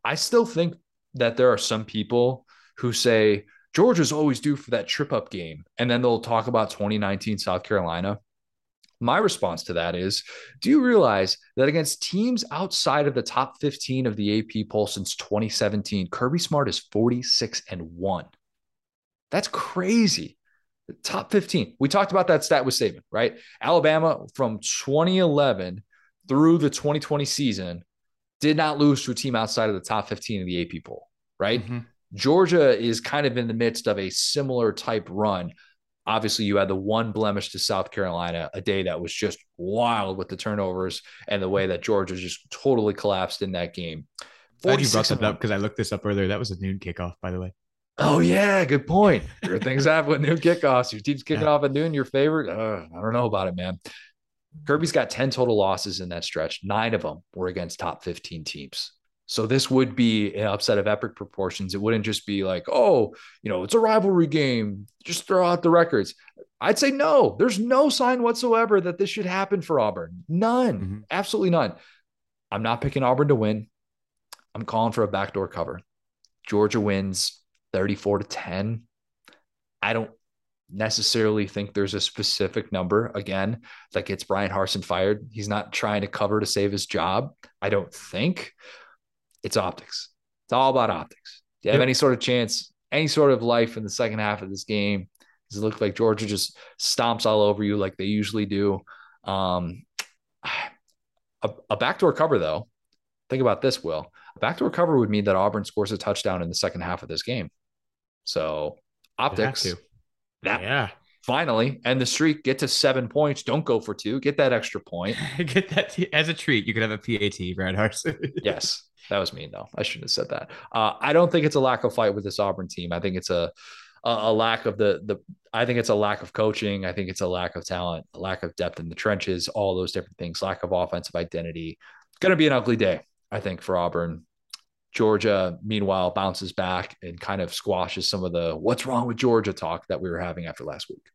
I still think that there are some people who say Georgia's always due for that trip up game. And then they'll talk about 2019 South Carolina. My response to that is Do you realize that against teams outside of the top 15 of the AP poll since 2017, Kirby Smart is 46 and 1? That's crazy. The top 15. We talked about that stat with Saban, right? Alabama from 2011 through the 2020 season did not lose to a team outside of the top 15 of the AP poll, right? Mm-hmm. Georgia is kind of in the midst of a similar type run Obviously, you had the one blemish to South Carolina, a day that was just wild with the turnovers and the way that Georgia just totally collapsed in that game. Glad you brought that up because I looked this up earlier. That was a noon kickoff, by the way. Oh yeah, good point. Your things happen with noon kickoffs. Your team's kicking yeah. off at noon. Your favorite? Uh, I don't know about it, man. Kirby's got ten total losses in that stretch. Nine of them were against top fifteen teams. So this would be an upset of epic proportions. It wouldn't just be like, oh, you know, it's a rivalry game. Just throw out the records. I'd say no. There's no sign whatsoever that this should happen for Auburn. None. Mm-hmm. Absolutely none. I'm not picking Auburn to win. I'm calling for a backdoor cover. Georgia wins 34 to 10. I don't necessarily think there's a specific number again that gets Bryan Harsin fired. He's not trying to cover to save his job. I don't think it's optics. It's all about optics. Do you have yep. any sort of chance, any sort of life in the second half of this game? Does it look like Georgia just stomps all over you like they usually do? Um, a, a backdoor cover, though, think about this, Will. A backdoor cover would mean that Auburn scores a touchdown in the second half of this game. So optics. That, yeah. Finally, and the streak get to seven points. Don't go for two. Get that extra point. get that t- as a treat. You could have a PAT, Brad Harsin. yes. That was mean though. I shouldn't have said that. Uh, I don't think it's a lack of fight with this Auburn team. I think it's a, a a lack of the the. I think it's a lack of coaching. I think it's a lack of talent, a lack of depth in the trenches, all those different things. Lack of offensive identity. It's Going to be an ugly day, I think, for Auburn. Georgia, meanwhile, bounces back and kind of squashes some of the "what's wrong with Georgia" talk that we were having after last week.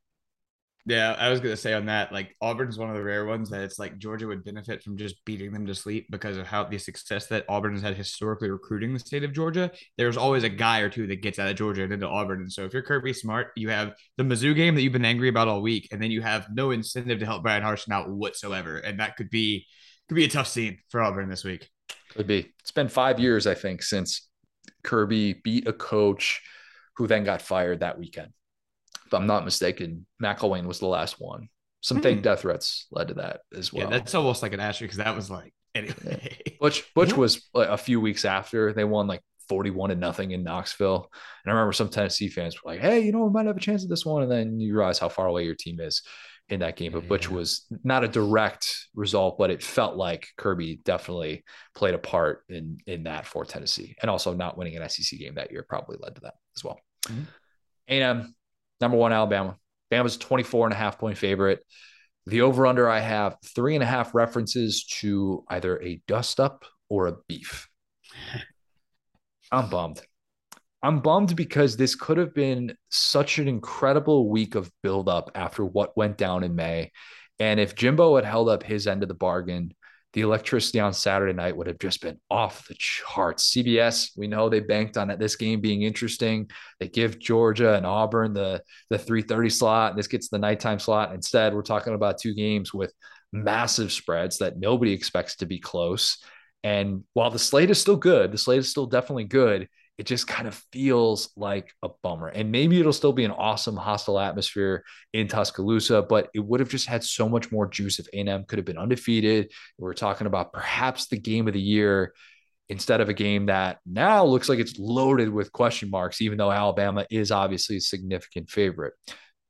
Yeah, I was gonna say on that, like Auburn's one of the rare ones that it's like Georgia would benefit from just beating them to sleep because of how the success that Auburn has had historically recruiting the state of Georgia. There's always a guy or two that gets out of Georgia and into Auburn. And so if you're Kirby Smart, you have the Mizzou game that you've been angry about all week, and then you have no incentive to help Bryan Harsin out whatsoever. And that could be could be a tough scene for Auburn this week. Could be. It's been five years, I think, since Kirby beat a coach who then got fired that weekend if I'm not mistaken, McElwain was the last one. Some hmm. fake death threats led to that as well. Yeah, that's almost like an asterisk because that was like anyway. Yeah. Butch Butch was like a few weeks after they won like 41 and nothing in Knoxville. And I remember some Tennessee fans were like, hey, you know, we might have a chance at this one. And then you realize how far away your team is. in that game, yeah. Butch was not a direct result, but it felt like Kirby definitely played a part in in that for Tennessee, and also not winning an SEC game that year probably led to that as well. Mm-hmm. A&M, number one, Alabama. Bama's 24 and a half point favorite. The over under, I have three and a half references to either a dust up or a beef. I'm bummed. I'm bummed because this could have been such an incredible week of build up after what went down in May. And if Jimbo had held up his end of the bargain, the electricity on Saturday night would have just been off the charts. CBS, we know they banked on this game being interesting. They give Georgia and Auburn the the 3:30 slot, this gets the nighttime slot. Instead, we're talking about two games with massive spreads that nobody expects to be close. And while the slate is still good, the slate is still definitely good it just kind of feels like a bummer. And maybe it'll still be an awesome hostile atmosphere in Tuscaloosa, but it would have just had so much more juice if A&M could have been undefeated. We're talking about perhaps the game of the year instead of a game that now looks like it's loaded with question marks, even though Alabama is obviously a significant favorite.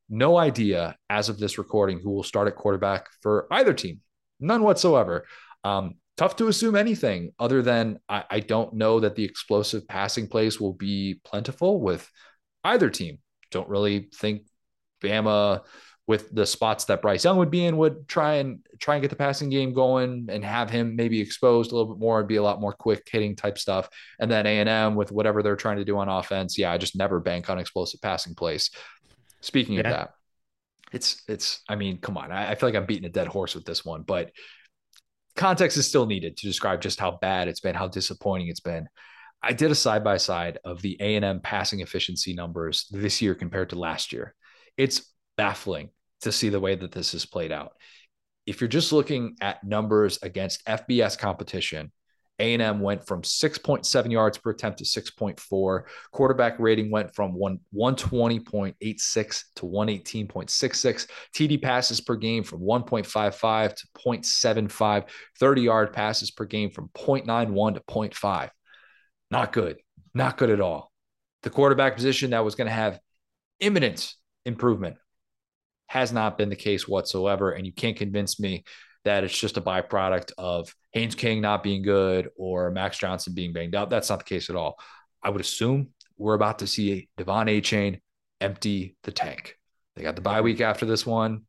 No idea as of this recording who will start at quarterback for either team. None whatsoever. Um, tough to assume anything other than I, I, don't know that the explosive passing plays will be plentiful with either team. Don't really think Bama with the spots that Bryce Young would be in would try and try and get the passing game going and have him maybe exposed a little bit more and be a lot more quick hitting type stuff. And then A&M with whatever they're trying to do on offense. Yeah, I just never bank on explosive passing plays. Speaking yeah. of that, it's it's I mean, come on. I, I feel like I'm beating a dead horse with this one, but context is still needed to describe just how bad it's been, how disappointing it's been. I did a side by side of the A&M passing efficiency numbers this year compared to last year. It's baffling to see the way that this has played out. If you're just looking at numbers against FBS competition, a&M went from 6.7 yards per attempt to 6.4. Quarterback rating went from 1, 120.86 to 118.66. TD passes per game from 1.55 to 0.75. 30 yard passes per game from 0.91 to 0.5. Not good. Not good at all. The quarterback position that was going to have imminent improvement has not been the case whatsoever. And you can't convince me that it's just a byproduct of Haynes King not being good or Max Johnson being banged up. That's not the case at all. I would assume we're about to see Devon Achane empty the tank. They got the bye week after this one.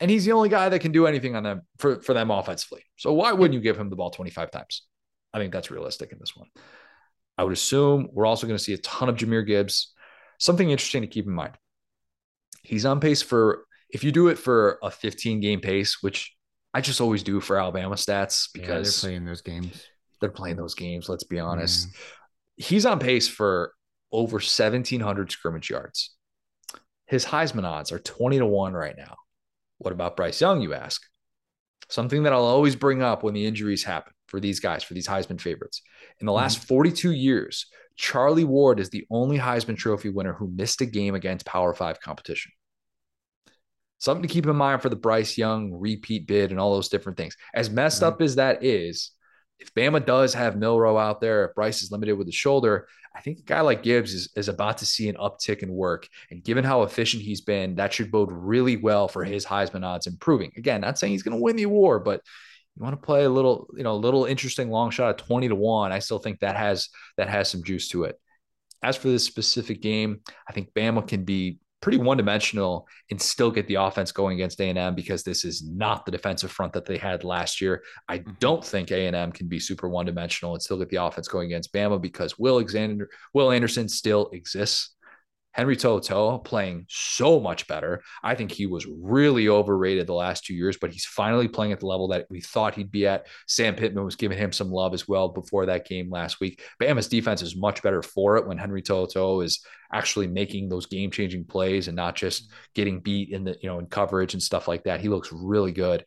And he's the only guy that can do anything on them for, for them offensively. So why wouldn't you give him the ball 25 times? I think that's realistic in this one. I would assume we're also going to see a ton of Jahmyr Gibbs. Something interesting to keep in mind. He's on pace for, if you do it for a 15 game pace, which I just always do for Alabama stats because yeah, they're playing those games. They're playing those games. Let's be honest. Yeah. He's on pace for over 1,700 scrimmage yards. His Heisman odds are 20 to 1 right now. What about Bryce Young, you ask? Something that I'll always bring up when the injuries happen for these guys, for these Heisman favorites. In the last mm-hmm. 42 years, Charlie Ward is the only Heisman Trophy winner who missed a game against Power Five competition something to keep in mind for the Bryce Young repeat bid and all those different things. As messed mm-hmm. up as that is, if Bama does have Milroe out there, if Bryce is limited with the shoulder, I think a guy like Gibbs is, is about to see an uptick in work. And given how efficient he's been, that should bode really well for his Heisman odds improving. Again, not saying he's going to win the award, but you want to play a little, you know, a little interesting long shot at 20 to 1. I still think that has that has some juice to it. As for this specific game, I think Bama can be pretty one-dimensional and still get the offense going against A&M because this is not the defensive front that they had last year. I mm-hmm. don't think A&M can be super one-dimensional and still get the offense going against Bama because Will Alexander Will Anderson still exists. Henry To'oTo'o playing so much better. I think he was really overrated the last two years, but he's finally playing at the level that we thought he'd be at. Sam Pittman was giving him some love as well before that game last week. Bama's defense is much better for it when Henry To'oTo'o is actually making those game changing plays and not just mm-hmm. getting beat in the you know in coverage and stuff like that. He looks really good.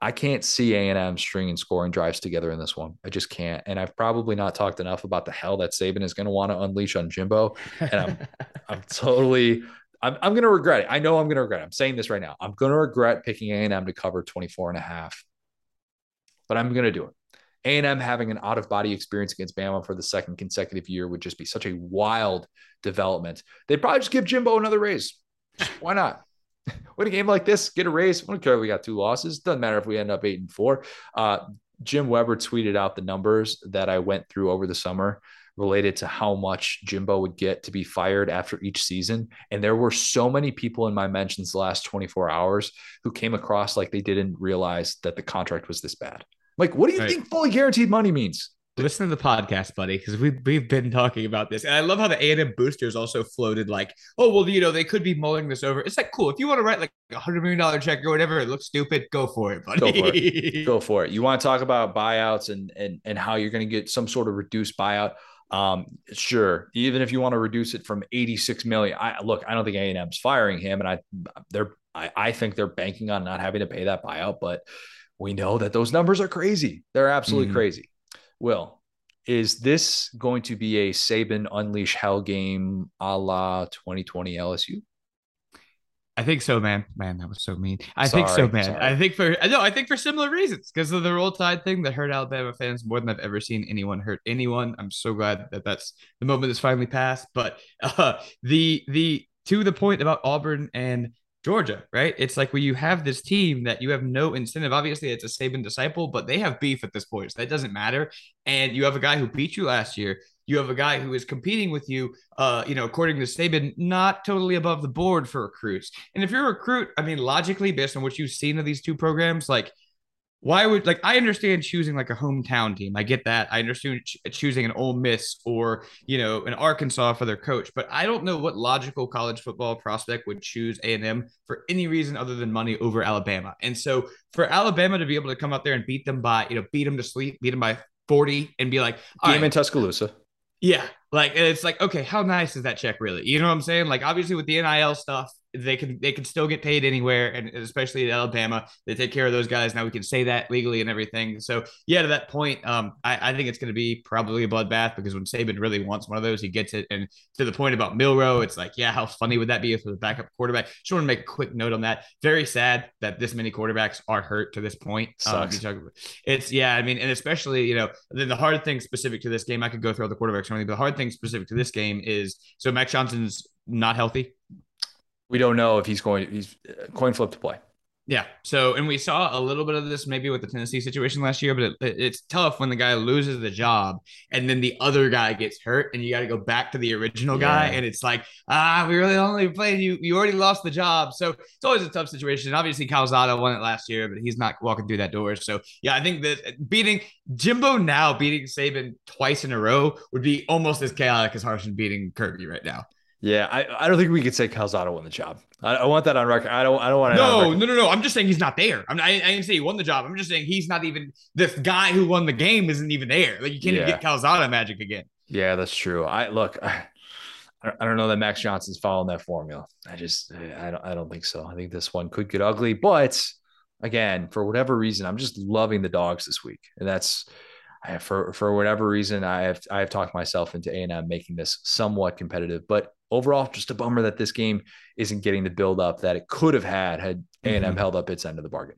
I can't see A&M stringing scoring drives together in this one. I just can't. And I've probably not talked enough about the hell that Saban is going to want to unleash on Jimbo. And I'm, I'm totally, I'm, I'm going to regret it. I know I'm going to regret it. I'm saying this right now. I'm going to regret picking A&M to cover 24 and a half, but I'm going to do it. A&M having an out of body experience against Bama for the second consecutive year would just be such a wild development. They'd probably just give Jimbo another raise. Why not? win a game like this, get a raise. I don't care if we got two losses. Doesn't matter if we end up eight and four. Uh, Jim Weber tweeted out the numbers that I went through over the summer related to how much Jimbo would get to be fired after each season. And there were so many people in my mentions the last 24 hours who came across like they didn't realize that the contract was this bad. Like, what do you right. think fully guaranteed money means? Listen to the podcast, buddy, because we've we've been talking about this, and I love how the A and M boosters also floated like, oh well, you know, they could be mulling this over. It's like cool if you want to write like a hundred million dollar check or whatever. It looks stupid. Go for it, buddy. Go for it. Go for it. You want to talk about buyouts and and and how you're going to get some sort of reduced buyout. Um, sure. Even if you want to reduce it from 86 million, I look, I don't think A&M's firing him. And I, they're, I, I think they're banking on not having to pay that buyout, but we know that those numbers are crazy. They're absolutely mm-hmm. crazy. Will, is this going to be a Saban unleash hell game a la 2020 LSU? I think so, man. Man, that was so mean. I sorry, think so, man. Sorry. I think for no, I think for similar reasons because of the roll tide thing that hurt Alabama fans more than I've ever seen anyone hurt anyone. I'm so glad that that's the moment that's finally passed. But uh, the the to the point about Auburn and Georgia, right? It's like when you have this team that you have no incentive. Obviously, it's a Saban disciple, but they have beef at this point, so that doesn't matter. And you have a guy who beat you last year you have a guy who is competing with you, uh, you know, according to Saban, not totally above the board for recruits. And if you're a recruit, I mean, logically, based on what you've seen of these two programs, like, why would like I understand choosing like a hometown team. I get that. I understand ch- choosing an Ole Miss or you know an Arkansas for their coach, but I don't know what logical college football prospect would choose A and M for any reason other than money over Alabama. And so for Alabama to be able to come out there and beat them by you know beat them to sleep, beat them by forty, and be like game right, in Tuscaloosa. Yeah, like it's like okay, how nice is that check really? You know what I'm saying? Like obviously with the NIL stuff, they can they can still get paid anywhere, and especially at Alabama, they take care of those guys. Now we can say that legally and everything. So yeah, to that point, um, I, I think it's going to be probably a bloodbath because when Saban really wants one of those, he gets it. And to the point about Milroe, it's like, yeah, how funny would that be if it was a backup quarterback? Just want to make a quick note on that. Very sad that this many quarterbacks are hurt to this point. Um, it's yeah, I mean, and especially you know, then the hard thing specific to this game, I could go through all the quarterbacks, but the hard thing specific to this game is so Max Johnson's not healthy we don't know if he's going. He's uh, coin flip to play. Yeah. So, and we saw a little bit of this maybe with the Tennessee situation last year, but it, it's tough when the guy loses the job and then the other guy gets hurt and you got to go back to the original guy. And it's like, ah, we really only played you. You already lost the job. So it's always a tough situation. Obviously, Calzada won it last year, but he's not walking through that door. So, yeah, I think that beating Jimbo now, beating Saban twice in a row would be almost as chaotic as Harsin beating Kirby right now. Yeah, I, I don't think we could say Calzada won the job. I, I want that on record. I don't I don't want to. No, no, no, no. I'm just saying he's not there. I'm not, I, I didn't say he won the job. I'm just saying he's not even the guy who won the game isn't even there. Like you can't yeah. even get Calzada magic again. Yeah, that's true. I look. I, I don't know that Max Johnson's following that formula. I just I don't I don't think so. I think this one could get ugly, but again, for whatever reason, I'm just loving the dogs this week, and that's for for whatever reason I have I have talked myself into A and M making this somewhat competitive, but overall, just a bummer that this game isn't getting the build up that it could have had had A&M mm-hmm. held up its end of the bargain.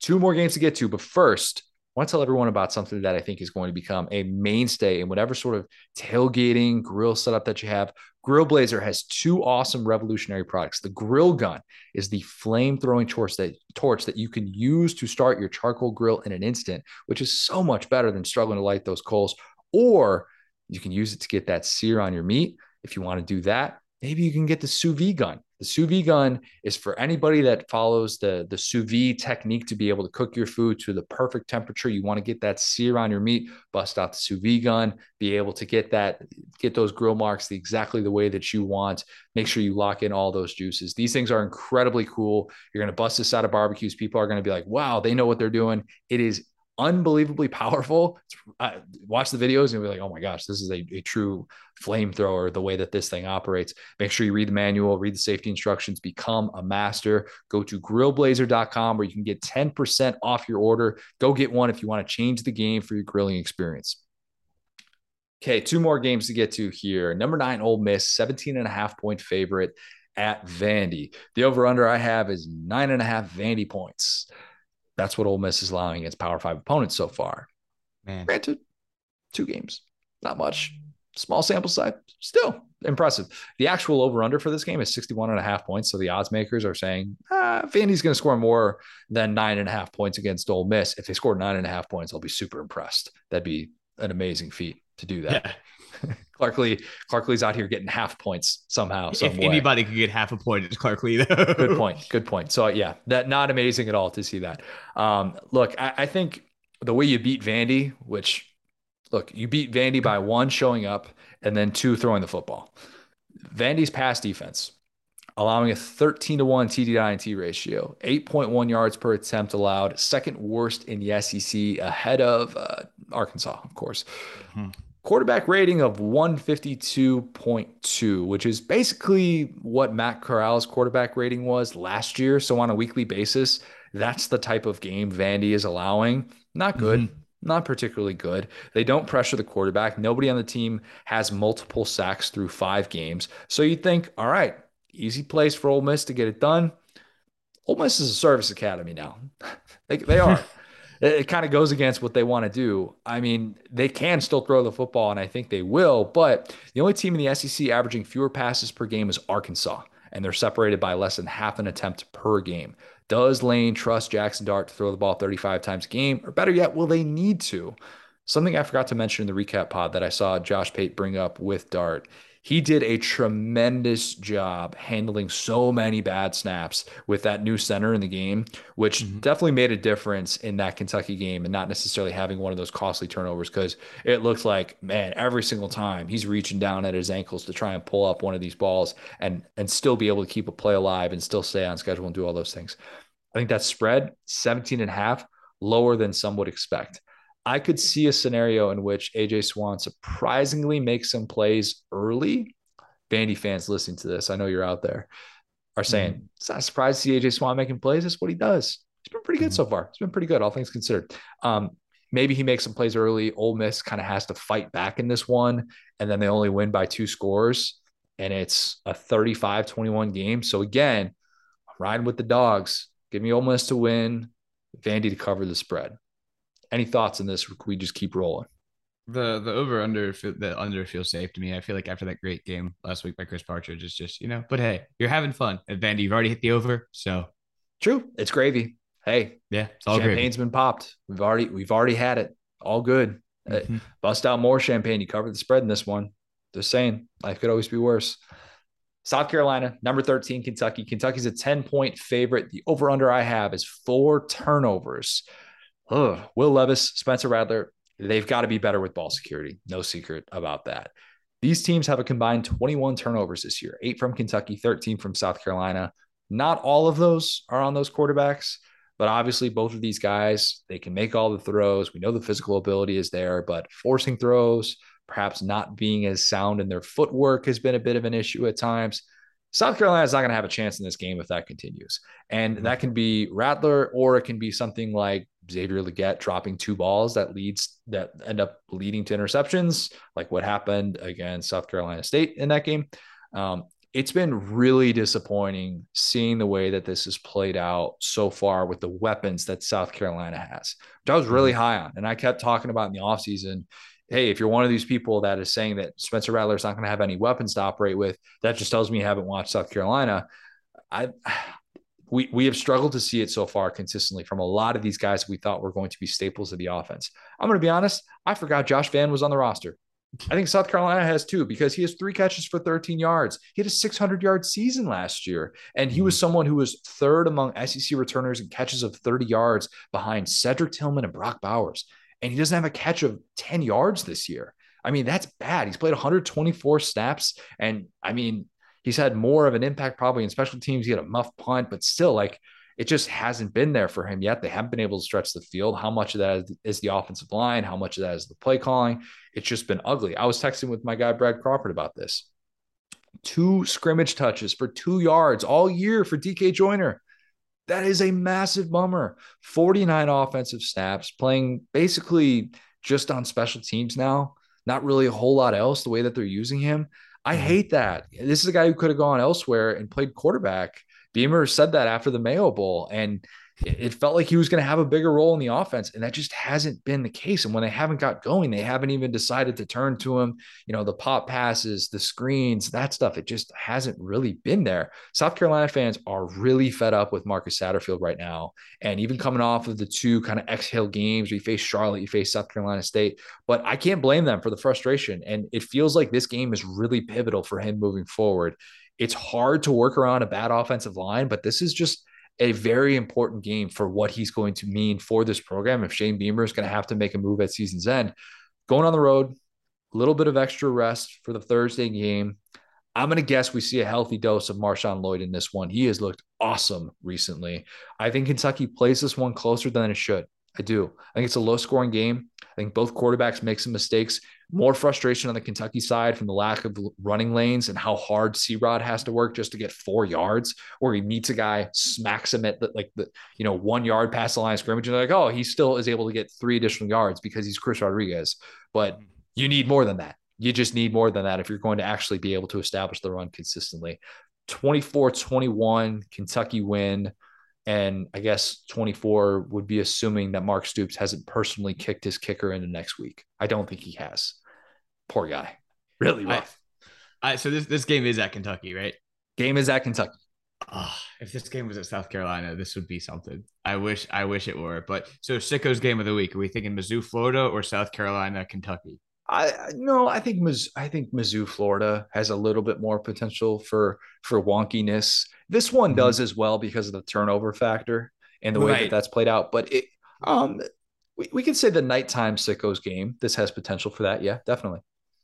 Two more games to get to, but first, I want to tell everyone about something that I think is going to become a mainstay in whatever sort of tailgating grill setup that you have. Grill Blazer has two awesome revolutionary products. The grill gun is the flame throwing torch that torch that you can use to start your charcoal grill in an instant, which is so much better than struggling to light those coals. Or you can use it to get that sear on your meat if you want to do that, maybe you can get the sous vide gun. The sous vide gun is for anybody that follows the, the sous vide technique to be able to cook your food to the perfect temperature. You want to get that sear on your meat, bust out the sous vide gun, be able to get that, get those grill marks the, exactly the way that you want. Make sure you lock in all those juices. These things are incredibly cool. You're going to bust this out of barbecues. People are going to be like, wow, they know what they're doing. It is unbelievably powerful. Watch the videos and be like, oh my gosh, this is a, a true flamethrower, the way that this thing operates. Make sure you read the manual, read the safety instructions, become a master. Go to grillblazer.com where you can get 10% off your order. Go get one if you want to change the game for your grilling experience. Okay, two more games to get to here. Number nine, Ole Miss, 17 and a half point favorite at Vandy. The over under I have is nine and a half Vandy points. That's what Ole Miss is allowing against Power Five opponents so far. Man, granted, two games, not much. small sample size, still impressive. The actual over under for this game is 61 and a half points. So the odds makers are saying ah, Vandy's going to score more than nine and a half points against Ole Miss. If they score nine and a half points, I'll be super impressed. That'd be an amazing feat to do that. Yeah. Clark Lea, Clark Lea's out here getting half points somehow. If way. anybody could get half a point, it's Clark Lea. Good point. Good point. So yeah, that not amazing at all to see that. Um, look, I, I think the way you beat Vandy, which look, you beat Vandy by one showing up and then two throwing the football. Vandy's pass defense, allowing a 13 to 1 TD T ratio, 8.1 yards per attempt allowed, second worst in the SEC, ahead of uh, Arkansas, of course. Mm-hmm. Quarterback rating of 152.2, which is basically what Matt Corral's quarterback rating was last year. So on a weekly basis, that's the type of game Vandy is allowing. Not good. Mm-hmm not particularly good. They don't pressure the quarterback. Nobody on the team has multiple sacks through five games. So you think, all right, easy place for Ole Miss to get it done. Ole Miss is a service academy now. they, they are. It, it kind of goes against what they want to do. I mean, they can still throw the football, and I think they will. But the only team in the SEC averaging fewer passes per game is Arkansas, and they're separated by less than half an attempt per game. Does Lane trust Jackson Dart to throw the ball 35 times a game? Or better yet, will they need to? Something I forgot to mention in the recap pod that I saw Josh Pate bring up with Dart he did a tremendous job handling so many bad snaps with that new center in the game, which mm-hmm. definitely made a difference in that Kentucky game and not necessarily having one of those costly turnovers because it looked like, man, every single time he's reaching down at his ankles to try and pull up one of these balls and and still be able to keep a play alive and still stay on schedule and do all those things. I think that spread 17 and a half lower than some would expect. I could see a scenario in which AJ Swann surprisingly makes some plays early. Vandy fans listening to this, I know you're out there, are saying mm-hmm. it's not surprised to see AJ Swann making plays. That's what he does. He's been pretty good mm-hmm. so far. It's been pretty good, all things considered. Um, maybe he makes some plays early. Ole Miss kind of has to fight back in this one, and then they only win by two scores, and it's a 35 21 game. So again, I'm riding with the dogs. Give me Ole Miss to win, Vandy to cover the spread. Any thoughts on this? We just keep rolling? The the over under the under feels safe to me. I feel like after that great game last week by Chris Partridge, it's just you know. But hey, you're having fun at Vandy. You've already hit the over, so true. It's gravy. Hey, yeah, it's all champagne's gravy. been popped. We've already we've already had it. All good. Uh, mm-hmm. Uh, bust out more champagne. You covered the spread in this one. Just saying, life could always be worse. South Carolina, number 13, Kentucky. Kentucky's a 10 point favorite. The over under I have is four turnovers. Ugh. Will Levis, Spencer Rattler, they've got to be better with ball security. No secret about that. These teams have a combined 21 turnovers this year, eight from Kentucky, 13 from South Carolina. Not all of those are on those quarterbacks, but obviously both of these guys, they can make all the throws. We know the physical ability is there, but forcing throws, perhaps not being as sound in their footwork has been a bit of an issue at times. South Carolina is not going to have a chance in this game if that continues. And mm-hmm. that can be Rattler, or it can be something like Xavier Legette dropping two balls that leads that end up leading to interceptions, like what happened against South Carolina State in that game. Um, it's been really disappointing seeing the way that this has played out so far with the weapons that South Carolina has, which I was really mm-hmm. high on. And I kept talking about in the offseason. Hey, if you're one of these people that is saying that Spencer Rattler is not going to have any weapons to operate with, that just tells me you haven't watched South Carolina. I we we have struggled to see it so far consistently from a lot of these guys we thought were going to be staples of the offense. I'm going to be honest, I forgot Josh Vann was on the roster. I think South Carolina has two because he has three catches for 13 yards. He had a 600 yard season last year, and he was mm-hmm. someone who was third among SEC returners and catches of 30 yards behind Cedric Tillman and Brock Bowers. And he doesn't have a catch of 10 yards this year. I mean, that's bad. He's played 124 snaps, and I mean, he's had more of an impact probably in special teams. He had a muff punt, but still, like it just hasn't been there for him yet. They haven't been able to stretch the field. How much of that is the offensive line? How much of that is the play calling? It's just been ugly. I was texting with my guy Brad Crawford about this. Two scrimmage touches for two yards all year for DK Joyner. That is a massive bummer. 49 offensive snaps, playing basically just on special teams now. Not really a whole lot else the way that they're using him. I mm-hmm. hate that. This is a guy who could have gone elsewhere and played quarterback. Beamer said that after the Mayo Bowl, and it felt like he was going to have a bigger role in the offense and that just hasn't been the case and when they haven't got going they haven't even decided to turn to him you know the pop passes the screens that stuff it just hasn't really been there. South carolina fans are really fed up with marcus satterfield right now and even coming off of the two kind of exhale games you face charlotte you face south carolina state but i can't blame them for the frustration and it feels like this game is really pivotal for him moving forward. It's hard to work around a bad offensive line but this is just a very important game for what he's going to mean for this program. If Shane Beamer is going to have to make a move at season's end, going on the road, a little bit of extra rest for the Thursday game. I'm going to guess we see a healthy dose of Marshawn Lloyd in this one. He has looked awesome recently. I think Kentucky plays this one closer than it should. I do. I think it's a low scoring game. I think both quarterbacks make some mistakes. More frustration on the Kentucky side from the lack of running lanes and how hard C Rod has to work just to get four yards, or he meets a guy, smacks him at the, like the you know one yard past the line of scrimmage, and they're like, oh, he still is able to get three additional yards because he's Chris Rodriguez. But mm-hmm. you need more than that. You just need more than that if you're going to actually be able to establish the run consistently. 24 21, Kentucky win. And I guess 24 would be assuming that Mark Stoops hasn't personally kicked his kicker into next week. I don't think he has. Poor guy. Really rough. I, I, so this, this game is at Kentucky, right? Game is at Kentucky. Oh, if this game was at South Carolina, this would be something. I wish I wish it were. But so Sicko's game of the week. Are we thinking Mizzou, Florida, or South Carolina, Kentucky? I no, I think Mizzou, I think Mizzou, Florida has a little bit more potential for for wonkiness. This one mm-hmm. does as well because of the turnover factor and the way right. that that's played out. But it, um, we, we can say the nighttime sickos game. This has potential for that. Yeah, definitely.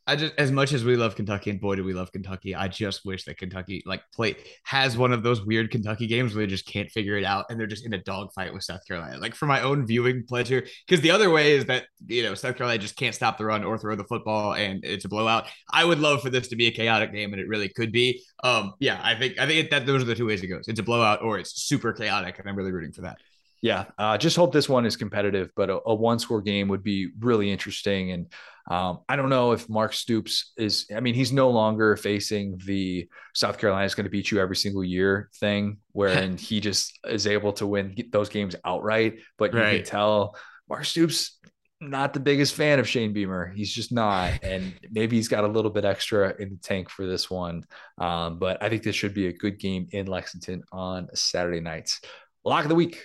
I just as much as we love Kentucky and boy do we love Kentucky, I just wish that Kentucky like play has one of those weird Kentucky games where they just can't figure it out and they're just in a dogfight with South Carolina. Like for my own viewing pleasure, because the other way is that you know South Carolina just can't stop the run or throw the football and it's a blowout. I would love for this to be a chaotic game and it really could be. Um, yeah, I think I think that those are the two ways it goes. It's a blowout or it's super chaotic, and I'm really rooting for that. Yeah, uh, just hope this one is competitive, but a, a one score game would be really interesting. And um, I don't know if Mark Stoops is, I mean, he's no longer facing the South Carolina is going to beat you every single year thing, wherein he just is able to win those games outright. But right. you can tell Mark Stoops, not the biggest fan of Shane Beamer. He's just not. And maybe he's got a little bit extra in the tank for this one. Um, but I think this should be a good game in Lexington on Saturday nights. Lock of the week.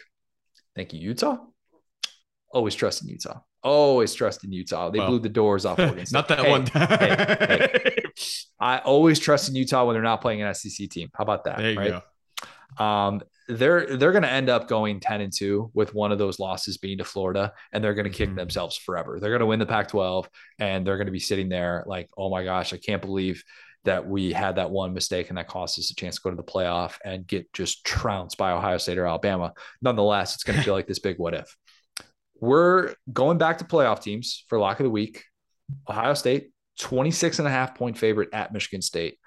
Thank you, Utah. Always trust in Utah. Always trust in Utah. They well, blew the doors off Oregon. not that hey, one time. hey, hey. I always trust in Utah when they're not playing an SEC team. How about that? There you right? go. Um, they're they're going to end up going 10 and 2 with one of those losses being to Florida and they're going to kick mm-hmm. themselves forever. They're going to win the Pac-12 and they're going to be sitting there like, "Oh my gosh, I can't believe that we had that one mistake and that cost us a chance to go to the playoff and get just trounced by Ohio State or Alabama. Nonetheless, it's going to feel like this big what if. We're going back to playoff teams for lock of the week. Ohio State, 26 and a half point favorite at Michigan State.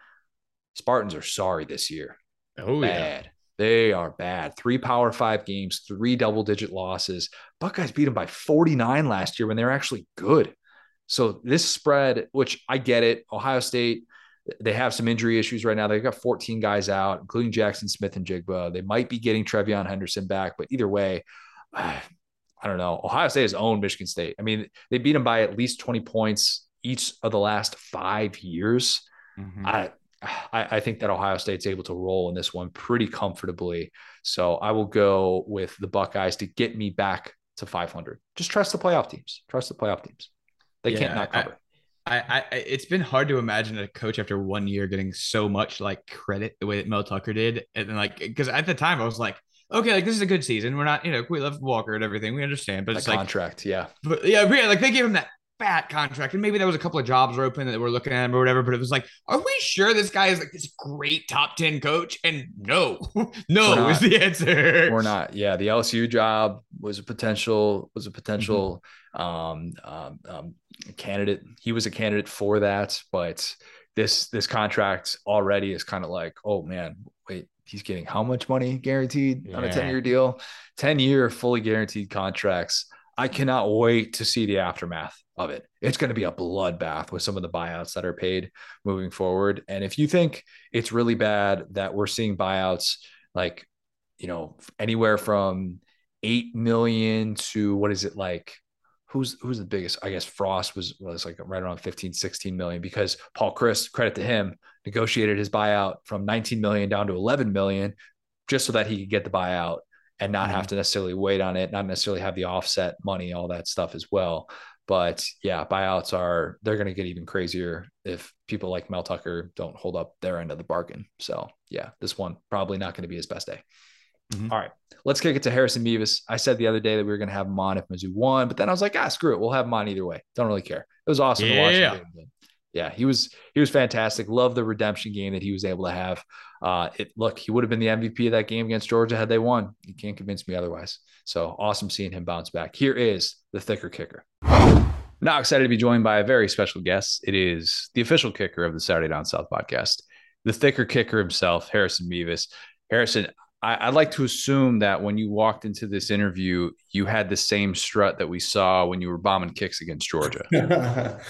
Spartans are sorry this year. Oh, bad. Yeah. They are bad. Three power five games, three double digit losses. Buckeyes beat them by 49 last year when they were actually good. So this spread, which I get it, Ohio State they have some injury issues right now. They've got 14 guys out, including Jackson Smith-Njigba. They might be getting TreVeyon Henderson back, but either way, I don't know. Ohio State has owned Michigan State. I mean, they beat them by at least 20 points each of the last five years. Mm-hmm. I, I, I think that Ohio State's able to roll in this one pretty comfortably. So I will go with the Buckeyes to get me back to 500. Just trust the playoff teams. Trust the playoff teams. They yeah, can't not cover. I, I, I it's been hard to imagine a coach after one year getting so much like credit the way that Mel Tucker did, and then like because at the time I was like, okay, like this is a good season. We're not, you know, we love Walker and everything. We understand, but it's like contract, yeah, but yeah, yeah, like they gave him that fat contract, and maybe there was a couple of jobs were open that we're looking at him or whatever. But it was like, are we sure this guy is like this great top ten coach? And no, no is the answer. We're not. Yeah, the LSU job was a potential was a potential mm-hmm. um, um, um, candidate. He was a candidate for that, but this this contract already is kind of like, oh man, wait, he's getting how much money guaranteed yeah. on a 10 year deal? 10 year fully guaranteed contracts. I cannot wait to see the aftermath of it. It's going to be a bloodbath with some of the buyouts that are paid moving forward. And if you think it's really bad that we're seeing buyouts like, you know, anywhere from eight million to what is it like? Who's who's the biggest? I guess Frost was was like right around 15, 16 million because Paul Chryst, credit to him, negotiated his buyout from 19 million down to 11 million just so that he could get the buyout and not mm-hmm. have to necessarily wait on it, not necessarily have the offset money, all that stuff as well. But yeah, buyouts are they're going to get even crazier if people like Mel Tucker don't hold up their end of the bargain. So yeah, this one probably not going to be his best day. Mm-hmm. All right, let's kick it to Harrison Mevis. I said the other day that we were going to have him on if Mizzou won, but then I was like, ah, screw it, we'll have him on either way. Don't really care. It was awesome yeah. to watch. Yeah, he was he was fantastic. Love the redemption game that he was able to have. Uh, it look, he would have been the MVP of that game against Georgia had they won. You can't convince me otherwise. So awesome seeing him bounce back. Here is the thicker kicker. Now excited to be joined by a very special guest. It is the official kicker of the Saturday Down South podcast, the thicker kicker himself, Harrison Mevis. Harrison, I, would like to assume that when you walked into this interview, you had the same strut that we saw when you were bombing kicks against Georgia.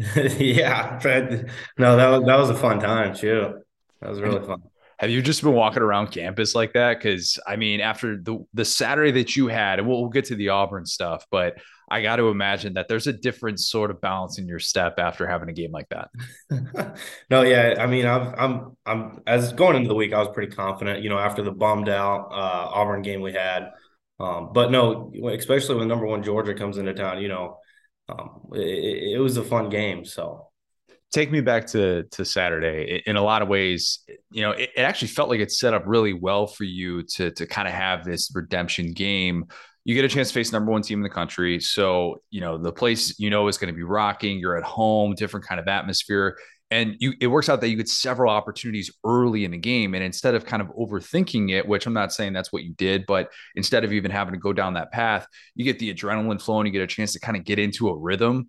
yeah, but no, that was that was a fun time too. That was really fun. Have you just been walking around campus like that? Because I mean, after the the Saturday that you had, and we'll, we'll get to the Auburn stuff, but I got to imagine that there's a different sort of balance in your step after having a game like that. no, yeah, I mean, I'm I'm I'm as going into the week, I was pretty confident. You know, after the bummed out uh, Auburn game we had, um, but no, especially when number one Georgia comes into town, you know, um, it, it was a fun game. So take me back to to Saturday. In a lot of ways, you know, it, it, actually felt like it set up really well for you to to kind of have this redemption game. You get a chance to face number one team in the country, so you know the place you know is going to be rocking. You're at home, different kind of atmosphere, and you it works out that you get several opportunities early in the game, and instead of kind of overthinking it, which I'm not saying that's what you did, but instead of even having to go down that path, you get the adrenaline flowing. You get a chance to kind of get into a rhythm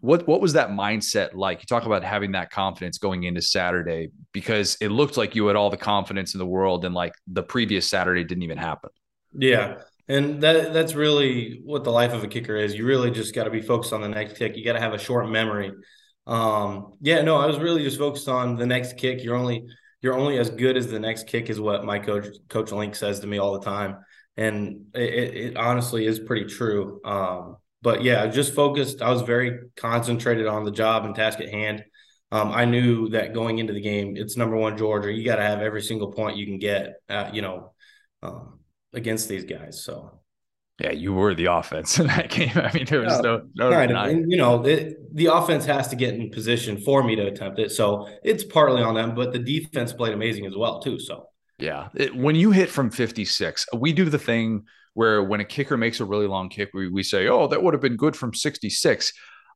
what what was that mindset like? You talk about having that confidence going into Saturday because it looked like you had all the confidence in the world, and like the previous Saturday didn't even happen. Yeah, and that that's really what the life of a kicker is. You really just got to be focused on the next kick. You got to have a short memory. Um, yeah, no, I was really just focused on the next kick. You're only you're only as good as the next kick is what my coach Coach Link says to me all the time, and it, it honestly is pretty true. Um, but yeah, I just focused. I was very concentrated on the job and task at hand. Um, I knew that going into the game, it's number one Georgia. You got to have every single point you can get, at, you know, um, against these guys. So, yeah, you were the offense in that game. I mean, there was no, no, right. and, you know, it, the offense has to get in position for me to attempt it. So it's partly on them, but the defense played amazing as well too. So, yeah, it, when you hit from 56, we do the thing where when a kicker makes a really long kick, we, we say, oh, that would have been good from 66.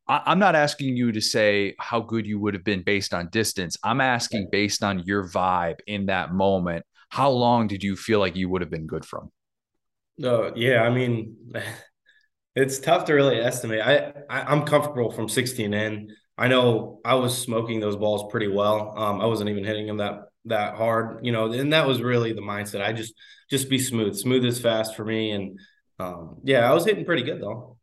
I, I'm not asking you to say how good you would have been based on distance. I'm asking based on your vibe in that moment. How long did you feel like you would have been good from? No, yeah, I mean, it's tough to really estimate. I, I am comfortable from 16 in. I know I was smoking those balls pretty well. Um, I wasn't even hitting them that that hard, you know, and that was really the mindset. I just just be smooth, smooth is fast for me, and um, yeah, I was hitting pretty good though.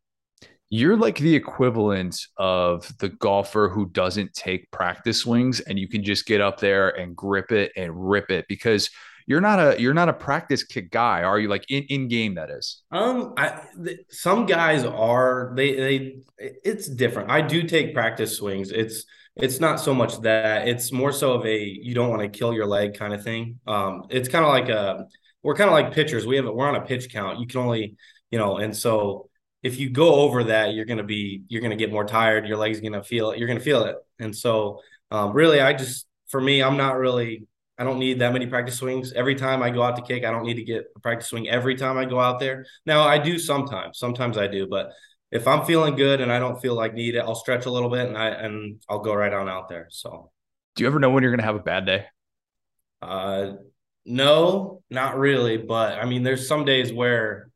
You're like the equivalent of the golfer who doesn't take practice swings, and you can just get up there and grip it and rip it because you're not a you're not a practice kick guy, are you? Like in in game, that is. Um, I th- some guys are they they it's different. I do take practice swings. It's it's not so much that it's more so of a you don't want to kill your leg kind of thing. Um, it's kind of like a we're kind of like pitchers. We have we're on a pitch count. You can only you know, and so if you go over that, you're gonna be you're gonna get more tired. Your leg's gonna feel. You're gonna feel it. And so um, really, I just for me, I'm not really I don't need that many practice swings. Every time I go out to kick, I don't need to get a practice swing every time I go out there. Now I do sometimes. Sometimes I do, but if I'm feeling good and I don't feel like need it, I'll stretch a little bit and I and I'll go right on out there. So, do you ever know when you're going to have a bad day? Uh, no, not really. But I mean, there's some days where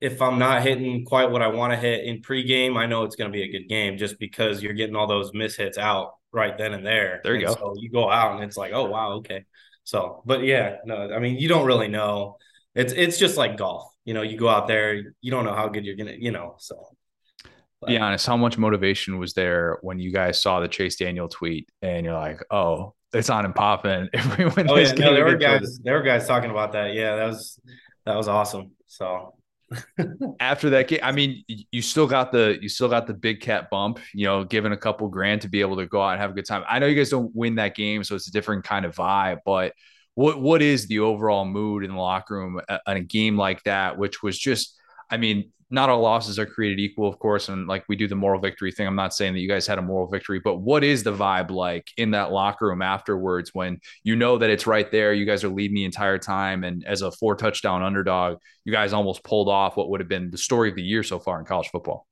if I'm not hitting quite what I want to hit in pregame, I know it's going to be a good game just because you're getting all those miss hits out right then and there. There you and go. So you go out and it's like, oh wow, okay. So, but yeah, no, I mean, you don't really know. It's it's just like golf you know, you go out there, you don't know how good you're gonna, you know. So but. be honest, how much motivation was there when you guys saw the Chase Daniel tweet and you're like, oh, it's on and popping. Everyone, oh yeah, no, there were guys, there were guys talking about that. Yeah, that was that was awesome. So after that game, I mean, you still got the you still got the big cat bump, you know, given a couple grand to be able to go out and have a good time. I know you guys don't win that game, so it's a different kind of vibe, but what what is the overall mood in the locker room uh, on a game like that, which was just, I mean, not all losses are created equal, of course. And like we do the moral victory thing. I'm not saying that you guys had a moral victory, but what is the vibe like in that locker room afterwards when you know that it's right there? You guys are leading the entire time. And as a four touchdown underdog, you guys almost pulled off what would have been the story of the year so far in college football.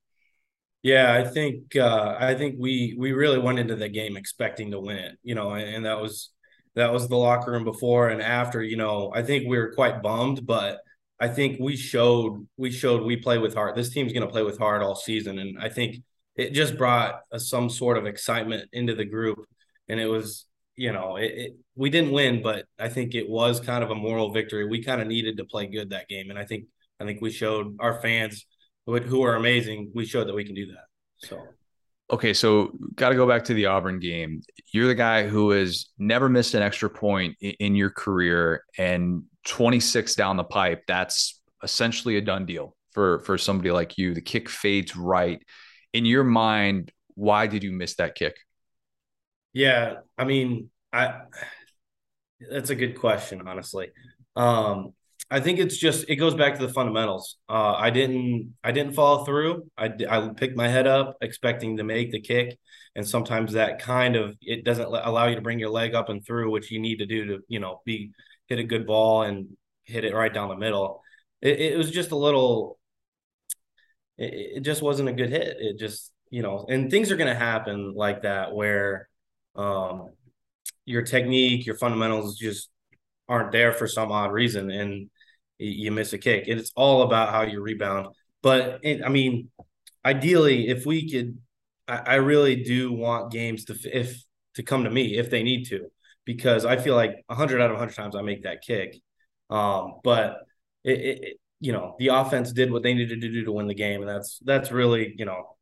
Yeah, I think uh, I think we we really went into the game expecting to win it, you know, and, and that was that was the locker room before and after. You know, I think we were quite bummed, but I think we showed we showed we play with heart. This team's going to play with heart all season, and I think it just brought a, some sort of excitement into the group. And it was, you know, it, it, we didn't win, but I think it was kind of a moral victory. We kind of needed to play good that game, and I think I think we showed our fans who, who are amazing. We showed that we can do that. So okay, so got to go back to the Auburn game. You're the guy who has never missed an extra point in, in, your career, and 26 down the pipe, that's essentially a done deal for for somebody like you. The kick fades right. In your mind, why did you miss that kick? Yeah, I mean, I that's a good question, honestly. Um, I think it's just it goes back to the fundamentals. Uh, I didn't I didn't follow through. I I picked my head up expecting to make the kick, and sometimes that kind of it doesn't allow you to bring your leg up and through, which you need to do to you know be hit a good ball and hit it right down the middle. It, it was just a little. It, it, just wasn't a good hit. It just you know, and things are going to happen like that where, um, your technique, your fundamentals just aren't there for some odd reason, and you miss a kick. It's all about how you rebound. But it, I mean, ideally, if we could, I, I really do want games to if to come to me if they need to because I feel like 100 out of 100 times I make that kick. Um, but it, it, you know, the offense did what they needed to do to win the game, and that's that's really you know,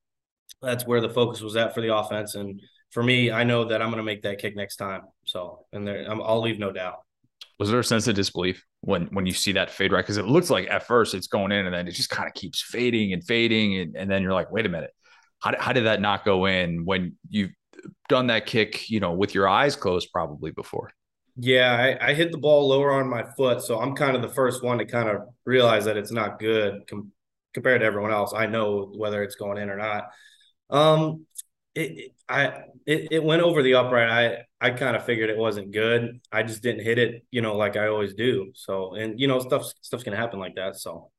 that's where the focus was at for the offense. And for me, I know that I'm going to make that kick next time. So, and there, i will leave no doubt. Was there a sense of disbelief when when you see that fade right? Because it looks like at first it's going in, and then it just kind of keeps fading and fading, and, and then you're like, wait a minute, how, how did that not go in when you done that kick, you know, with your eyes closed probably before. Yeah, I, I, hit the ball lower on my foot, so I'm kind of the first one to kind of realize that it's not good com- compared to everyone else. I know whether it's going in or not. Um, it, it I it, it went over the upright. I I kind of figured it wasn't good. I just didn't hit it, you know, like I always do. So, and you know, stuff stuff's gonna happen like that. So,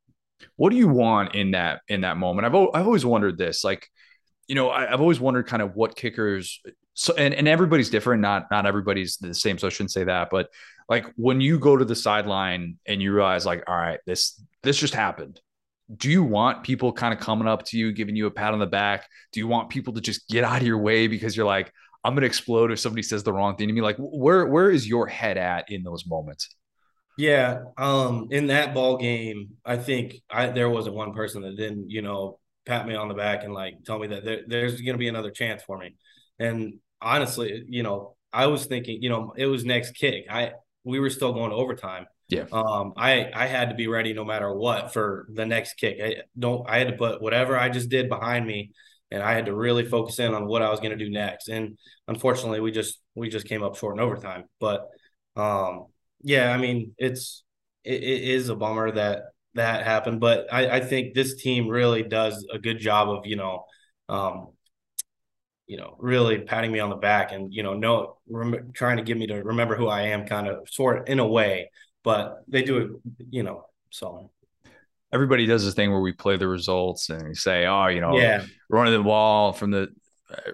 what do you want in that in that moment? I've I've always wondered this, like you know, I, have always wondered kind of what kickers so and, and everybody's different. Not not everybody's the same. So I shouldn't say that. But like when you go to the sideline and you realize, like, all right, this this just happened. Do you want people kind of coming up to you, giving you a pat on the back? Do you want people to just get out of your way because you're like, I'm gonna explode if somebody says the wrong thing to me? Like, where where is your head at in those moments? Yeah, um, in that ball game, I think I there wasn't one person that didn't, you know, pat me on the back and like tell me that there, there's going to be another chance for me. And honestly, you know, I was thinking, you know, it was next kick. I we were still going to overtime. Yeah. Um, I I had to be ready no matter what for the next kick. I don't I had to put whatever I just did behind me and I had to really focus in on what I was going to do next. And unfortunately, we just we just came up short in overtime. But um, yeah, I mean, it's it, it is a bummer that that happened. But I, I think this team really does a good job of, you know, um, you know, really patting me on the back and, you know, no, rem- trying to get me to remember who I am kind of sort in a way, but they do it, you know, so. Everybody does this thing where we play the results and we say, oh, you know, yeah. running the ball from the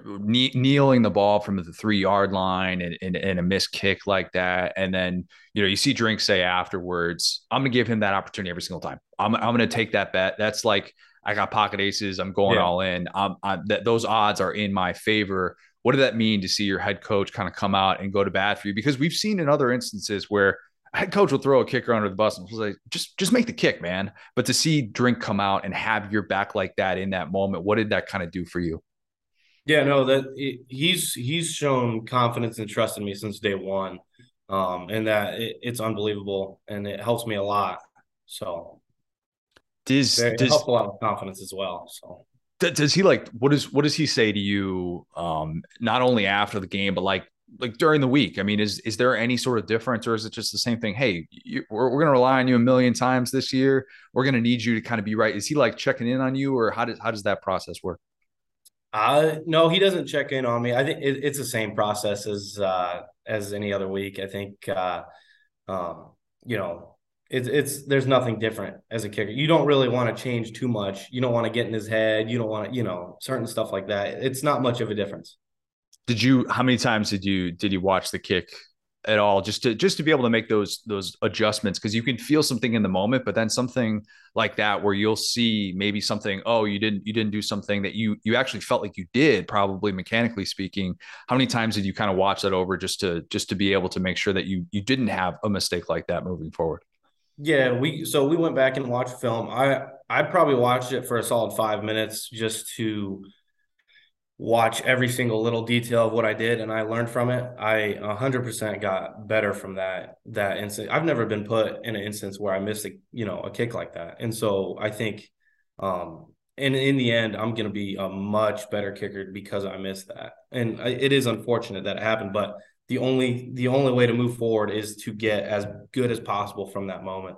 kneeling the ball from the three yard line and, and, and, a missed kick like that. And then, you know, you see Drink say afterwards, I'm going to give him that opportunity every single time. I'm, I'm going to take that bet. That's like, I got pocket aces. I'm going yeah. all in. I'm, I'm, that those odds are in my favor. What did that mean to see your head coach kind of come out and go to bat for you? Because we've seen in other instances where head coach will throw a kicker under the bus and say, just, just make the kick, man. But to see Drink come out and have your back like that in that moment, what did that kind of do for you? Yeah, no, that he's he's shown confidence and trust in me since day one, um, and that it, it's unbelievable, and it helps me a lot. So, Does, It does helps a lot of confidence as well. So. Does he like what is what does he say to you um not only after the game but like like during the week? I mean is is there any sort of difference or is it just the same thing? Hey you, we're, we're going to rely on you a million times this year. We're going to need you to kind of be right. Is he like checking in on you or how does how does that process work uh no, he doesn't check in on me. I think it, it's the same process as uh as any other week. I think uh um you know it's it's there's nothing different as a kicker. You don't really want to change too much. You don't want to get in his head. You don't want to, you know, certain stuff like that. It's not much of a difference. did you how many times did you did you watch the kick at all just to just to be able to make those those adjustments because you can feel something in the moment but then something like that where you'll see maybe something oh you didn't you didn't do something that you you actually felt like you did probably mechanically speaking how many times did you kind of watch that over just to just to be able to make sure that you you didn't have a mistake like that moving forward Yeah, we so we went back and watched film. I I probably watched it for a solid five minutes just to watch every single little detail of what I did and I learned from it. I 100% got better from that that instance. I've never been put in an instance where I missed a you know a kick like that. And so I think um and in the end I'm going to be a much better kicker because I missed that. And it is unfortunate that it happened, but the only the only way to move forward is to get as good as possible from that moment.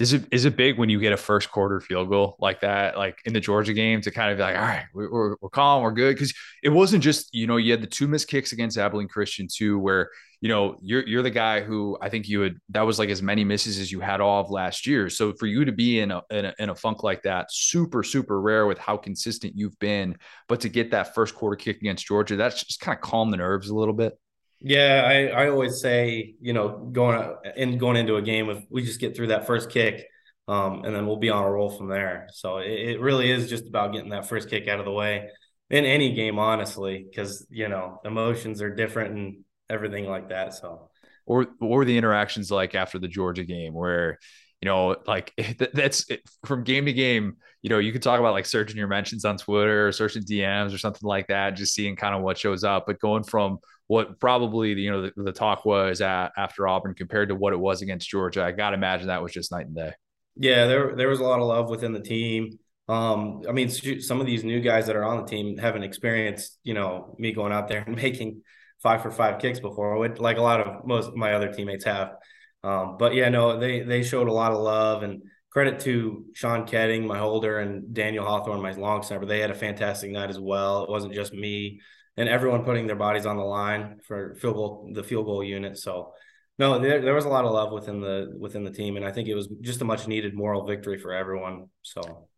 Is it is it big when you get a first quarter field goal like that, like in the Georgia game, to kind of be like, all right, we're we're, calm, we're good, because it wasn't just you know you had the two missed kicks against Abilene Christian too, where you know you're you're the guy who I think you would that was like as many misses as you had all of last year. So for you to be in a in a, in a funk like that, super super rare with how consistent you've been, but to get that first quarter kick against Georgia, that's just kind of calm the nerves a little bit. Yeah, I, I always say, you know, going and going into a game, if we just get through that first kick, um, and then we'll be on a roll from there. So it, it really is just about getting that first kick out of the way in any game, honestly, because you know emotions are different and everything like that. So or or the interactions like after the Georgia game where you know like that's from game to game you know you could talk about like searching your mentions on Twitter or searching DMs or something like that just seeing kind of what shows up but going from what probably the, you know the, the talk was at, after Auburn compared to what it was against Georgia I got to imagine that was just night and day yeah, there there was a lot of love within the team. Um, I mean, some of these new guys that are on the team haven't experienced, you know, me going out there and making five for five kicks before, like a lot of most of my other teammates have. Um, but yeah, no, they they showed a lot of love and credit to Sean Koetting, my holder, and Daniel Hawthorne, my long snapper. They had a fantastic night as well. It wasn't just me and everyone putting their bodies on the line for field goal, the field goal unit. So no, there, there was a lot of love within the within the team, and I think it was just a much needed moral victory for everyone. So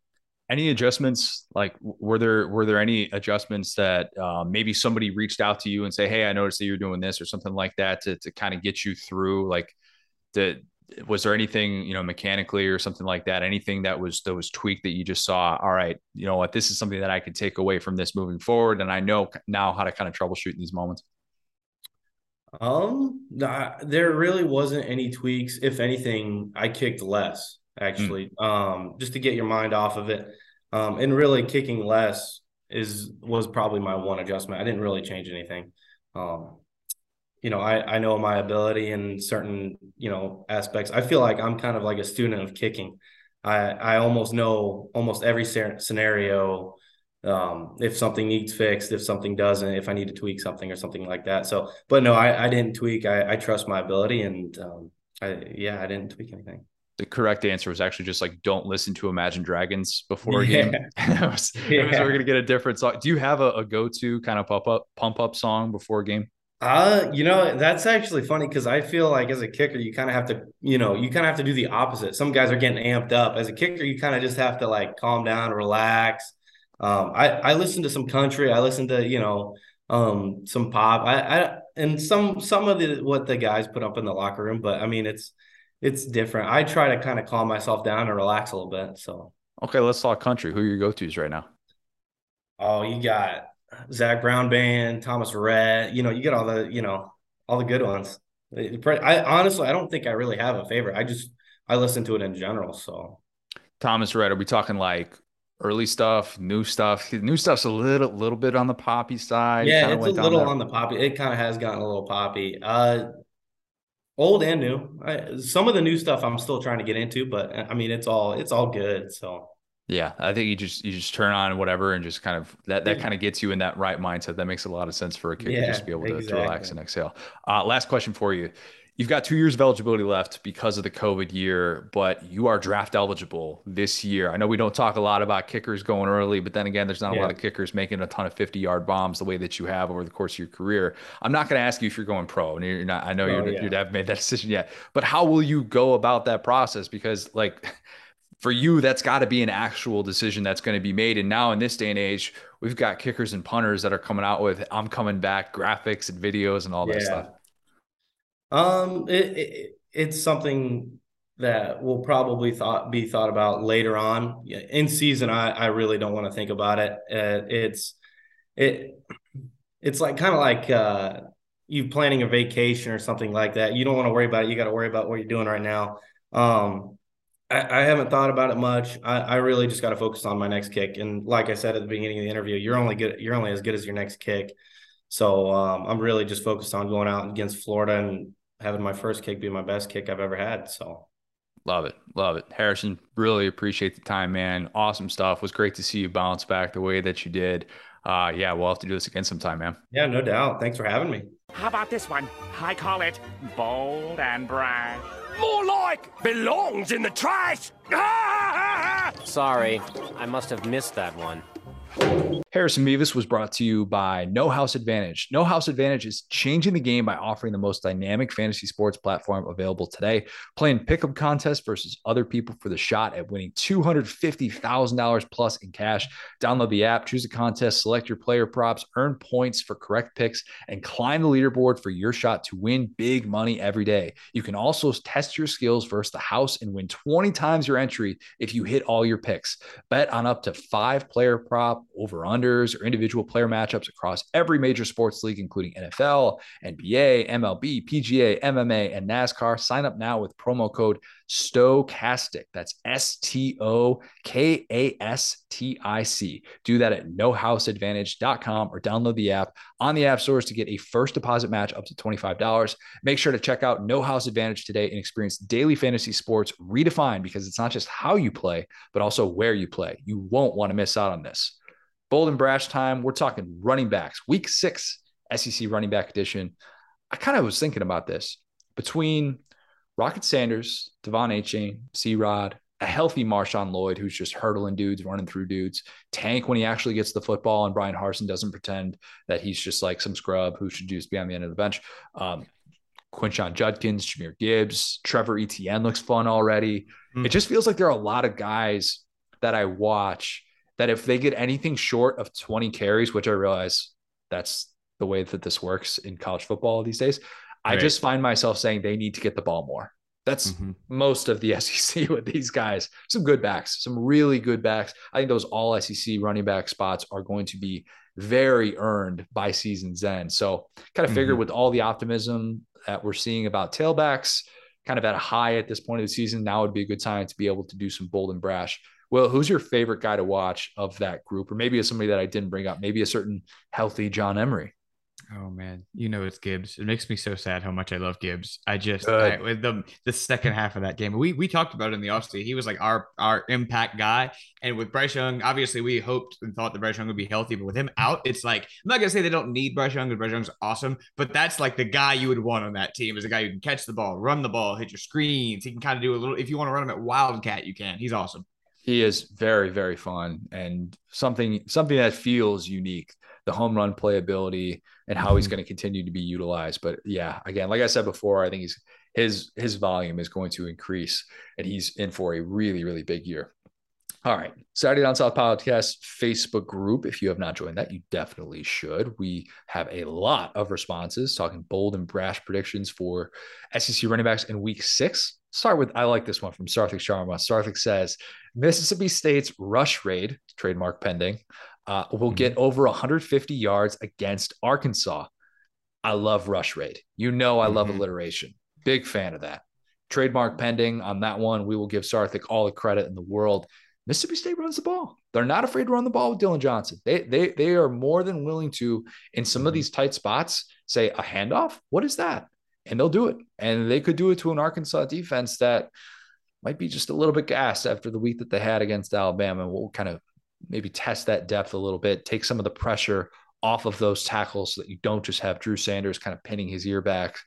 any adjustments like were there were there any adjustments that uh, maybe somebody reached out to you and say hey i noticed that you're doing this or something like that to, to kind of get you through like the was there anything you know mechanically or something like that? Anything that was that was tweaked that you just saw all right you know what? This is something that i could take away from this moving forward and i know now how to kind of troubleshoot in these moments? Um there really wasn't any tweaks. If anything i kicked less actually mm. um just to get your mind off of it. Um and really kicking less is was probably my one adjustment. I didn't really change anything. Um you know i i know my ability in certain you know aspects i feel like i'm kind of like a student of kicking i i almost know almost every scenario um, if something needs fixed, if something doesn't, if I need to tweak something or something like that. So, but no, I, I didn't tweak. I, I trust my ability, and um, I, yeah, I didn't tweak anything. The correct answer was actually just like don't listen to Imagine Dragons before a yeah. game. was, yeah. we're gonna get a different song. Do you have a, a go to kind of pump up pump up song before a game? Uh, you know, that's actually funny because I feel like as a kicker, you kind of have to, you know, you kind of have to do the opposite. Some guys are getting amped up. As a kicker, you kind of just have to like calm down, relax um, I I listen to some country. I listen to you know um, some pop. I, I and some some of the what the guys put up in the locker room. But I mean, it's it's different. I try to kind of calm myself down and relax a little bit. So okay, let's talk country. Who are your go tos right now? Oh, you got Zac Brown band, Thomas Rhett. You know, you get all the you know all the good ones. I honestly, I don't think I really have a favorite. I just I listen to it in general. So Thomas Rhett, are we talking like early stuff, new stuff. New stuff's a little little bit on the poppy side. Yeah, it's a little on the poppy. It kind of has gotten a little poppy. Uh old and new. I, some of the new stuff I'm still trying to get into, but I mean, it's all it's all good. So yeah, I think you just you just turn on whatever and just kind of that that kind of gets you in that right mindset. That makes a lot of sense for a kid yeah, to just be able to, exactly. to relax and exhale. Uh, last question for you. You've got two years of eligibility left because of the COVID year, but you are draft eligible this year. I know we don't talk a lot about kickers going early, but then again, there's not yeah. a lot of kickers making a ton of 50 yard bombs the way that you have over the course of your career. I'm not going to ask you if you're going pro, and you're not. I know oh, you're, yeah. you haven't made that decision yet, but how will you go about that process? Because like for you, that's got to be an actual decision that's going to be made. And now in this day and age, we've got kickers and punters that are coming out with "I'm coming back" graphics and videos and all that yeah. stuff. Um, it, it, it's something that will probably thought be thought about later on in season. I I really don't want to think about it. Uh, it's it it's like kind of like uh, you planning a vacation or something like that. You don't want to worry about it. You got to worry about what you're doing right now. Um, I, I haven't thought about it much. I, I really just got to focus on my next kick. And like I said at the beginning of the interview, you're only good. You're only as good as your next kick. So um, I'm really just focused on going out against Florida and having my first kick be my best kick I've ever had. So love it. Love it. Harrison, really appreciate the time, man. Awesome stuff. It was great to see you bounce back the way that you did. Uh, yeah, we'll have to do this again sometime, man. Yeah, no doubt. Thanks for having me. How about this one? I call it bold and brash. More like belongs in the trash. Sorry, I must have missed that one. Harrison Mevis was brought to you by No House Advantage. No House Advantage is changing the game by offering the most dynamic fantasy sports platform available today. Playing pickup contests versus other people for the shot at winning $250,000 plus in cash. Download the app, choose a contest, select your player props, earn points for correct picks, and climb the leaderboard for your shot to win big money every day. You can also test your skills versus the house and win 20 times your entry if you hit all your picks. Bet on up to five player prop over unders or individual player matchups across every major sports league, including NFL, NBA, MLB, PGA, MMA, and NASCAR. Sign up now with promo code Stokastic. That's S T O K A S T I C. Do that at nohouseadvantage.com or download the app on the app stores to get a first deposit match up to $25. Make sure to check out No House Advantage today and experience daily fantasy sports redefined because it's not just how you play, but also where you play. You won't want to miss out on this. Bold and brash time. We're talking running backs. Week six, SEC running back edition. I kind of was thinking about this between Rocket Sanders, De'Von Achane, C Rod, a healthy Marshawn Lloyd who's just hurdling dudes, running through dudes, tank when he actually gets the football, and Bryan Harsin doesn't pretend that he's just like some scrub who should just be on the end of the bench. Um, Quinshon Judkins, Jahmyr Gibbs, Trevor Etienne looks fun already. Mm. It just feels like there are a lot of guys that I watch that if they get anything short of 20 carries, which I realize that's the way that this works in college football these days, right. I just find myself saying they need to get the ball more. That's mm-hmm. most of the SEC with these guys. Some good backs, some really good backs. I think those all SEC running back spots are going to be very earned by season's end. So, kind of mm-hmm. figured with all the optimism that we're seeing about tailbacks, kind of at a high at this point of the season, now would be a good time to be able to do some bold and brash well, who's your favorite guy to watch of that group? Or maybe it's somebody that I didn't bring up, maybe a certain healthy John Emery. Oh man, you know it's Gibbs. It makes me so sad how much I love Gibbs. I just I, the the second half of that game, we we talked about it in the offseason. He was like our our impact guy, and with Bryce Young, obviously we hoped and thought that Bryce Young would be healthy, but with him out, it's like I'm not gonna say they don't need Bryce Young because Bryce Young's awesome, but that's like the guy you would want on that team is a guy who can catch the ball, run the ball, hit your screens. He can kind of do a little. If you want to run him at Wildcat, you can. He's awesome he is very very fun and something something that feels unique the home run playability and how he's mm-hmm. going to continue to be utilized but yeah again like i said before i think he's his his volume is going to increase and he's in for a really really big year all right. Saturday Down South Podcast Facebook group. If you have not joined that, you definitely should. We have a lot of responses talking bold and brash predictions for SEC running backs in week six. Start with, I like this one from Sarthik Sharma. Sarthik says Mississippi State's rush raid, trademark pending, uh, will mm-hmm. get over 150 yards against Arkansas. I love rush raid. You know, I love mm-hmm. alliteration. Big fan of that. Trademark pending on that one. We will give Sarthik all the credit in the world. Mississippi State runs the ball. They're not afraid to run the ball with Dillon Johnson. They they they are more than willing to in some of mm-hmm. these tight spots say a handoff. What is that? And they'll do it. And they could do it to an Arkansas defense that might be just a little bit gassed after the week that they had against Alabama. We'll kind of maybe test that depth a little bit, take some of the pressure off of those tackles so that you don't just have Drew Sanders kind of pinning his ear back,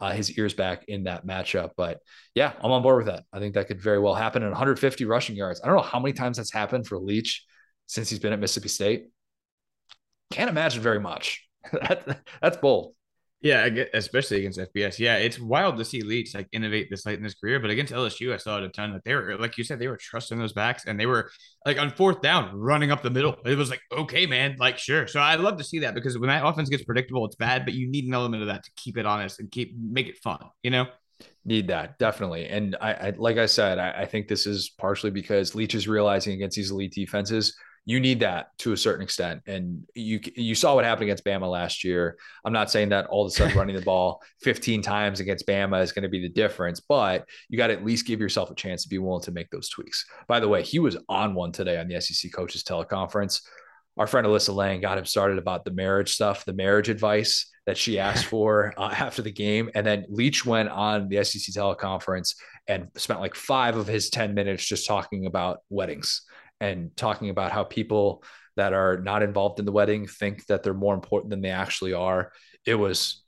uh, his ears back in that matchup. But yeah, I'm on board with that. I think that could very well happen. And 150 rushing yards. I don't know how many times that's happened for Leach since he's been at Mississippi State. Can't imagine very much. that, that's bold. Yeah, especially against FBS. Yeah, it's wild to see Leach like innovate this late in his career. But against LSU, I saw it a ton that they were, like you said, they were trusting those backs and they were like on fourth down running up the middle. It was like, okay, man, like sure. So I love to see that because when that offense gets predictable, it's bad, but you need an element of that to keep it honest and keep make it fun, you know? Need that definitely, and I, I like I said, I, I think this is partially because Leach is realizing against these elite defenses you need that to a certain extent. And you you saw what happened against Bama last year. I'm not saying that all of a sudden running the ball 15 times against Bama is going to be the difference, but you got to at least give yourself a chance to be willing to make those tweaks. By the way, he was on one today on the SEC coaches teleconference. Our friend Alyssa Lang got him started about the marriage stuff, the marriage advice that she asked for uh, after the game. And then Leach went on the SEC teleconference and spent like five of his 10 minutes just talking about weddings and talking about how people that are not involved in the wedding think that they're more important than they actually are. It was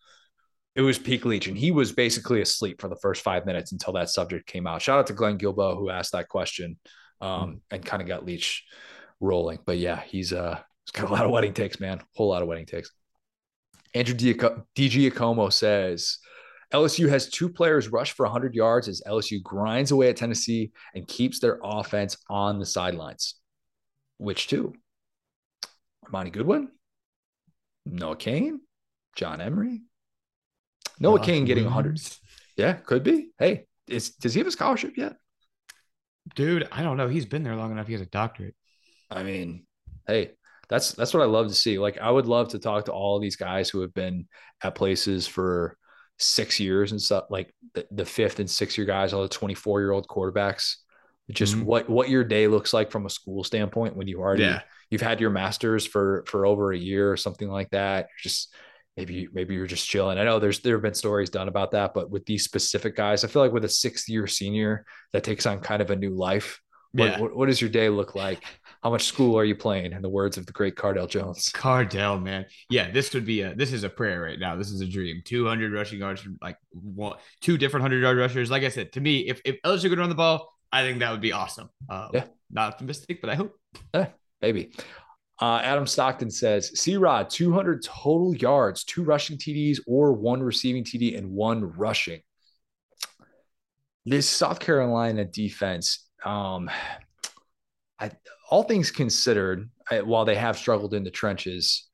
it was peak Leach, and he was basically asleep for the first five minutes until that subject came out. Shout out to Glenn Guilbeau who asked that question um, mm and kind of got Leach rolling. But yeah, he's uh he's got a lot of wedding takes, man. Whole lot of wedding takes. Andrew DiGiacomo says LSU has two players rush for 100 yards as LSU grinds away at Tennessee and keeps their offense on the sidelines. Which two? Armoni Goodwin, Noah Cain, John Emery. Noah Josh Cain getting 100. Yeah, could be. Hey, is, does he have a scholarship yet? Dude, I don't know. He's been there long enough. He has a doctorate. I mean, hey, that's that's what I love to see. Like, I would love to talk to all these guys who have been at places for six years and stuff like the, the fifth and sixth year guys, all the 24 year old quarterbacks, just mm-hmm. what, what your day looks like from a school standpoint when you already, yeah. you've had your masters for, for over a year or something like that. You're just, maybe, maybe you're just chilling. I know there's, there have been stories done about that, but with these specific guys, I feel like with a sixth year senior that takes on kind of a new life, what, yeah. what, what does your day look like? How much school are you playing? In the words of the great Cardale Jones. Cardell, man. Yeah, this would be a this is a prayer right now. This is a dream. 200 rushing yards from like one, two different 100 yard rushers. Like I said, to me, if, if LSU could run the ball, I think that would be awesome. Um, yeah. Not optimistic, but I hope. Yeah, maybe. Uh, Adam Stockton says, C Rod, 200 total yards, two rushing TDs, or one receiving TD and one rushing. This South Carolina defense, um, I, all things considered, while they have struggled in the trenches,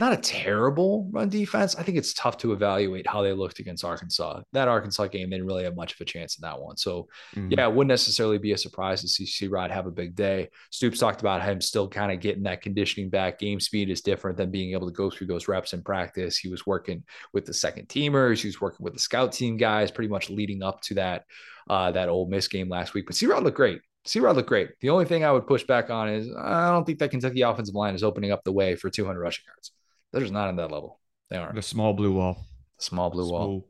not a terrible run defense. I think it's tough to evaluate how they looked against Arkansas. That Arkansas game, they didn't really have much of a chance in that one. So, mm-hmm. yeah, it wouldn't necessarily be a surprise to see C Rod have a big day. Stoops talked about him still kind of getting that conditioning back. Game speed is different than being able to go through those reps in practice. He was working with the second teamers, he was working with the scout team guys, pretty much leading up to that uh, that Ole Miss game last week. But C Rod looked great. C Rod looked great. The only thing I would push back on is I don't think that Kentucky offensive line is opening up the way for 200 rushing yards. They're just not in that level. They aren't. The small blue wall. The small blue small. wall.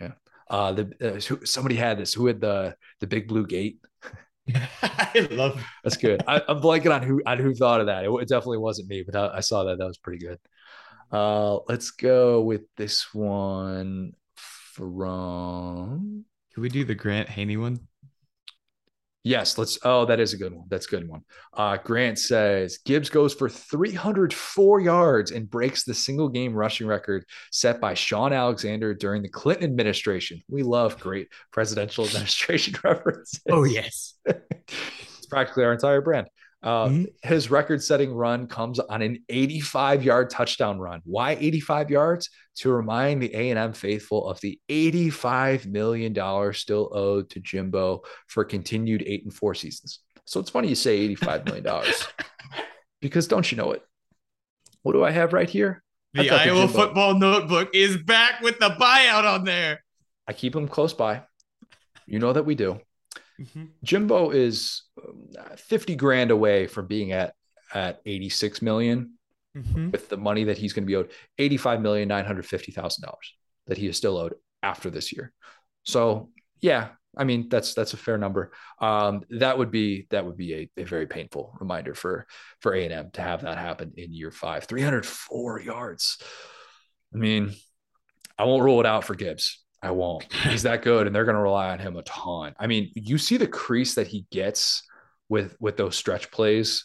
Yeah. Uh, the uh, somebody had this. Who had the the big blue gate? I love. That's good. I, am blanking on who on who thought of that. It, it definitely wasn't me, but I, I, saw that. That was pretty good. Uh, let's go with this one from. Can we do the Grant Haney one? Yes, let's. Oh, that is a good one. That's a good one. Uh, Grant says Gibbs goes for 304 yards and breaks the single game rushing record set by Shaun Alexander during the Clinton administration. We love great presidential administration references. Oh, yes. it's practically our entire brand. Uh, mm-hmm. His record-setting run comes on an 85-yard touchdown run. Why 85 yards? To remind the A&M faithful of the 85 million dollars still owed to Jimbo for continued eight and four seasons. So it's funny you say 85 million dollars because don't you know it? What do I have right here? The Iowa the football notebook is back with the buyout on there. I keep them close by. You know that we do. Mm-hmm. Jimbo is um, 50 grand away from being at at 86 million mm-hmm. with the money that he's going to be owed 85 million 950 thousand dollars that he is still owed after this year. So yeah, I mean that's that's a fair number. Um, that would be that would be a, a very painful reminder for for A and M to have that happen in year five. 304 yards. I mean, I won't rule it out for Gibbs. I won't. He's that good, and they're going to rely on him a ton. I mean, you see the crease that he gets with with those stretch plays,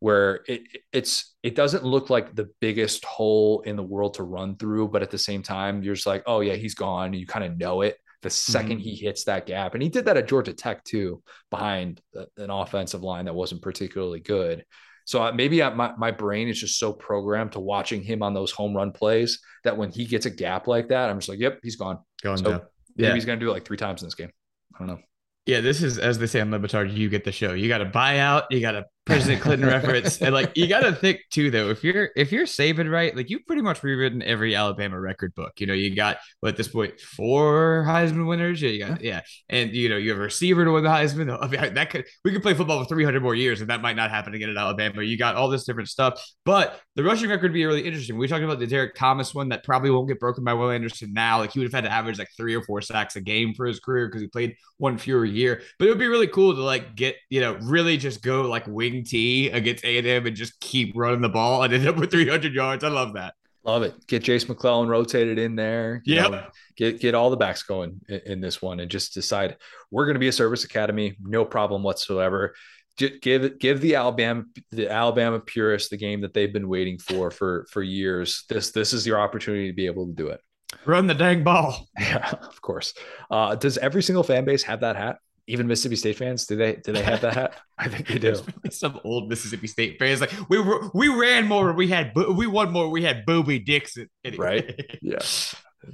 where it it's it doesn't look like the biggest hole in the world to run through, but at the same time, you're just like, oh yeah, he's gone. You kind of know it the 2nd mm-hmm. he hits that gap, and he did that at Georgia Tech too, behind an offensive line that wasn't particularly good. So uh, maybe I, my, my brain is just so programmed to watching him on those home run plays that when he gets a gap like that, I'm just like, yep, he's gone. Going so down. Maybe yeah. he's going to do it like three times in this game. I don't know. Yeah, this is as they say on Le Batard, you get the show. You got to buy out, you got to President Clinton reference. And like you gotta think too though, if you're if you're saving right, like you've pretty much rewritten every Alabama record book. You know, you got what at this point four Heisman winners. Yeah, you got yeah. And you know, you have a receiver to win the Heisman. I mean, that could we could play football for 300 more years, and that might not happen again at Alabama. You got all this different stuff. But the rushing record would be really interesting. We talked about the Derrick Thomas one that probably won't get broken by Will Anderson now. Like he would have had to average like three or four sacks a game for his career because he played one fewer year. But it would be really cool to like get, you know, really just go like wing T against against A&M and just keep running the ball and end up with 300 yards. I love that. Love it. Get Jase McClellan rotated in there. Yeah. Get get all the backs going in, in this one and just decide we're going to be a service academy, no problem whatsoever. Give give the Alabama the Alabama purists the game that they've been waiting for for for years. This this is your opportunity to be able to do it. Run the dang ball. Yeah, of course. Uh, does every single fan base have that hat? Even Mississippi State fans, do they do they have that hat? I think they do. Some old Mississippi State fans like we were, we ran more, we had we won more, we had Bobby Dixon, anyway. right? Yeah,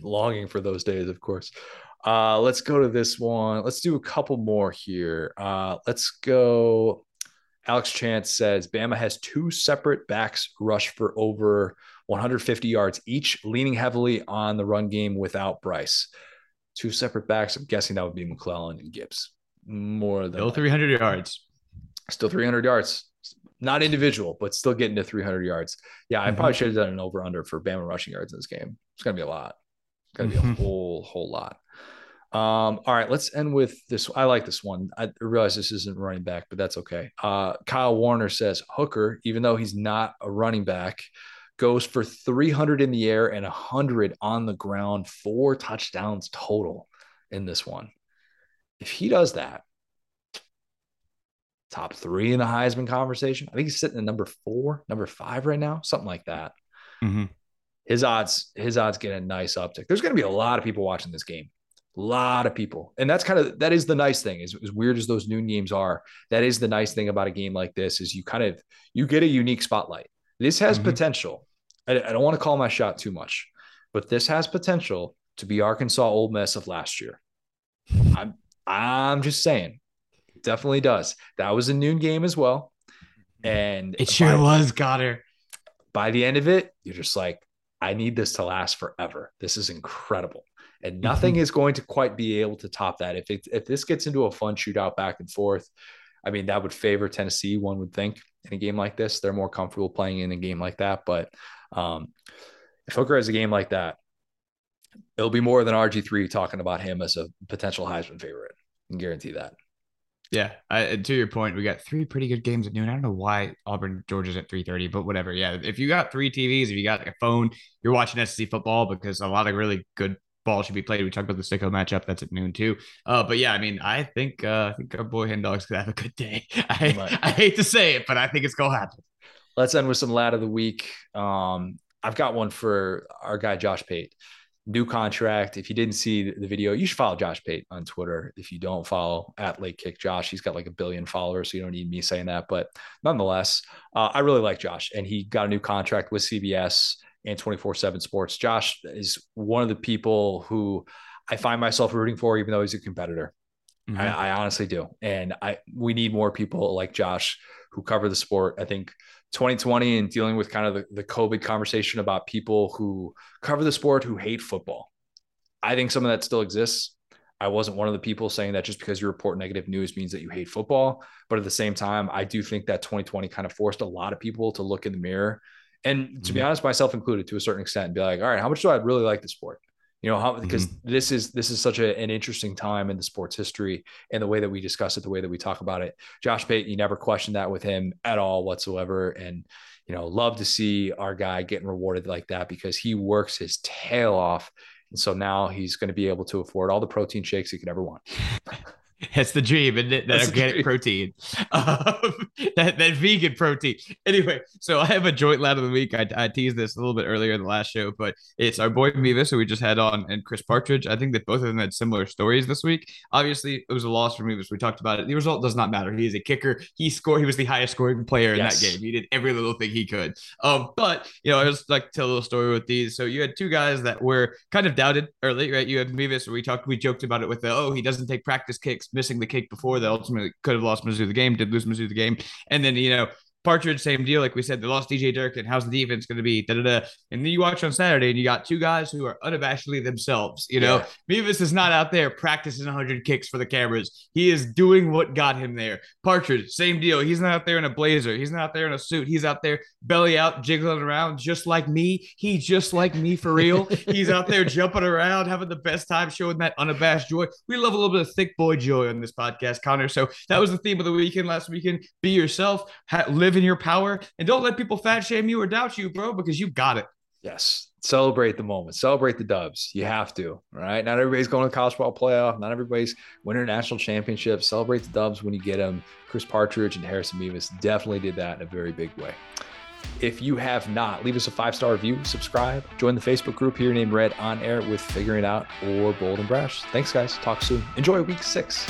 longing for those days, of course. Uh, let's go to this one. Let's do a couple more here. Uh, let's go. Alex Chance says Bama has two separate backs rush for over 150 yards each, leaning heavily on the run game without Bryce. Two separate backs. I'm guessing that would be McClellan and Gibbs more than still 300 yards. Still 300 yards. Not individual, but still getting to 300 yards. Yeah, I mm-hmm. probably should have done an over under for Bama rushing yards in this game. It's gonna be a lot. It's gonna be a mm-hmm. whole whole lot. Um, all right, let's end with this. I like this one. I realize this isn't running back, but that's okay. Uh, Kyle Warner says Hooker, even though he's not a running back, goes for 300 in the air and 100 on the ground, four touchdowns total in this one if he does that, top three in the Heisman conversation. I think he's sitting at number four, number five right now, something like that. Mm-hmm. His odds, his odds get a nice uptick. There's going to be a lot of people watching this game. A lot of people. And that's kind of that is the nice thing. As, as weird as those noon games are, that is the nice thing about a game like this is you kind of you get a unique spotlight. This has mm-hmm. potential. I, I don't want to call my shot too much, but this has potential to be Arkansas Ole Miss of last year. I'm I'm just saying, it definitely does. That was a noon game as well. And it sure by, was, Goddard. By the end of it, you're just like, I need this to last forever. This is incredible. And mm-hmm. nothing mm-hmm. is going to quite be able to top that. If it, if this gets into a fun shootout back and forth, I mean, that would favor Tennessee, one would think, in a game like this. They're more comfortable playing in a game like that. But um, if Hooker has a game like that, it'll be more than RG3 talking about him as a potential Heisman favorite. I can guarantee that. Yeah, I, to your point, we got three pretty good games at noon. I don't know why Auburn Georgia's at three thirty, but whatever. Yeah, if you got three TVs, if you got like a phone, you're watching SEC football because a lot of really good ball should be played. We talked about the Sicko matchup that's at noon too. Uh, but yeah, I mean, I think uh, I think our boy Hen Dog's gonna have a good day. I, I hate to say it, but I think it's gonna happen. Let's end with some lad of the week. Um, I've got one for our guy Josh Pate new contract. If you didn't see the video, you should follow Josh Pate on Twitter. If you don't follow at Late Kick Josh, he's got like a billion followers, so you don't need me saying that. But nonetheless, uh, I really like Josh, and he got a new contract with CBS and 24 7 Sports. Josh is one of the people who I find myself rooting for, even though he's a competitor. Mm-hmm. I, I honestly do. And I we need more people like Josh who cover the sport. I think 2020 and dealing with kind of the, the COVID conversation about people who cover the sport who hate football. I think some of that still exists. I wasn't one of the people saying that just because you report negative news means that you hate football. But at the same time, I do think that 2020 kind of forced a lot of people to look in the mirror and to be mm-hmm. honest, myself included to a certain extent, and be like, all right, how much do I really like the sport? You know how because mm-hmm. this is this is such a, an interesting time in the sports history and the way that we discuss it, the way that we talk about it. Josh Payton, you never questioned that with him at all whatsoever, and you know love to see our guy getting rewarded like that because he works his tail off, and so now he's going to be able to afford all the protein shakes he could ever want. It's the dream, and that That's organic protein, um, that that vegan protein. Anyway, so I have a joint lad of the week. I, I teased this a little bit earlier in the last show, but it's our boy Mevis, who we just had on, and Chris Partridge. I think that both of them had similar stories this week. Obviously, it was a loss for Mevis. We talked about it. The result does not matter. He is a kicker. He scored. He was the highest scoring player in yes. that game. He did every little thing he could. Um, but you know, I just like to tell a little story with these. So you had two guys that were kind of doubted early, right? You had Mevis. We talked. We joked about it with the oh, he doesn't take practice kicks missing the kick before that ultimately could have lost Mizzou the game, did lose Mizzou the game. And then, you know, Partridge, same deal. Like we said, they lost DJ Durkin. How's the defense going to be? Da, da, da. And then you watch on Saturday and you got two guys who are unabashedly themselves. You know, yeah. Mevis is not out there practicing 100 kicks for the cameras. He is doing what got him there. Partridge, same deal. He's not out there in a blazer. He's not out there in a suit. He's out there belly out, jiggling around just like me. He just like me for real. He's out there jumping around, having the best time, showing that unabashed joy. We love a little bit of thick boy joy on this podcast, Connor. So that was the theme of the weekend last weekend. Be yourself, ha- live in your power and don't let people fat shame you or doubt you, bro, because you got it. Yes. Celebrate the moment. Celebrate the dubs. You have to. right? Not everybody's going to the college ball playoff. Not everybody's winning national championships. Celebrate the dubs when you get them. Chris Partridge and Harrison Mevis definitely did that in a very big way. If you have not, leave us a five star review, subscribe, join the Facebook group here named Red on Air with Figuring Out or Bold and Brash. Thanks, guys. Talk soon. Enjoy week six.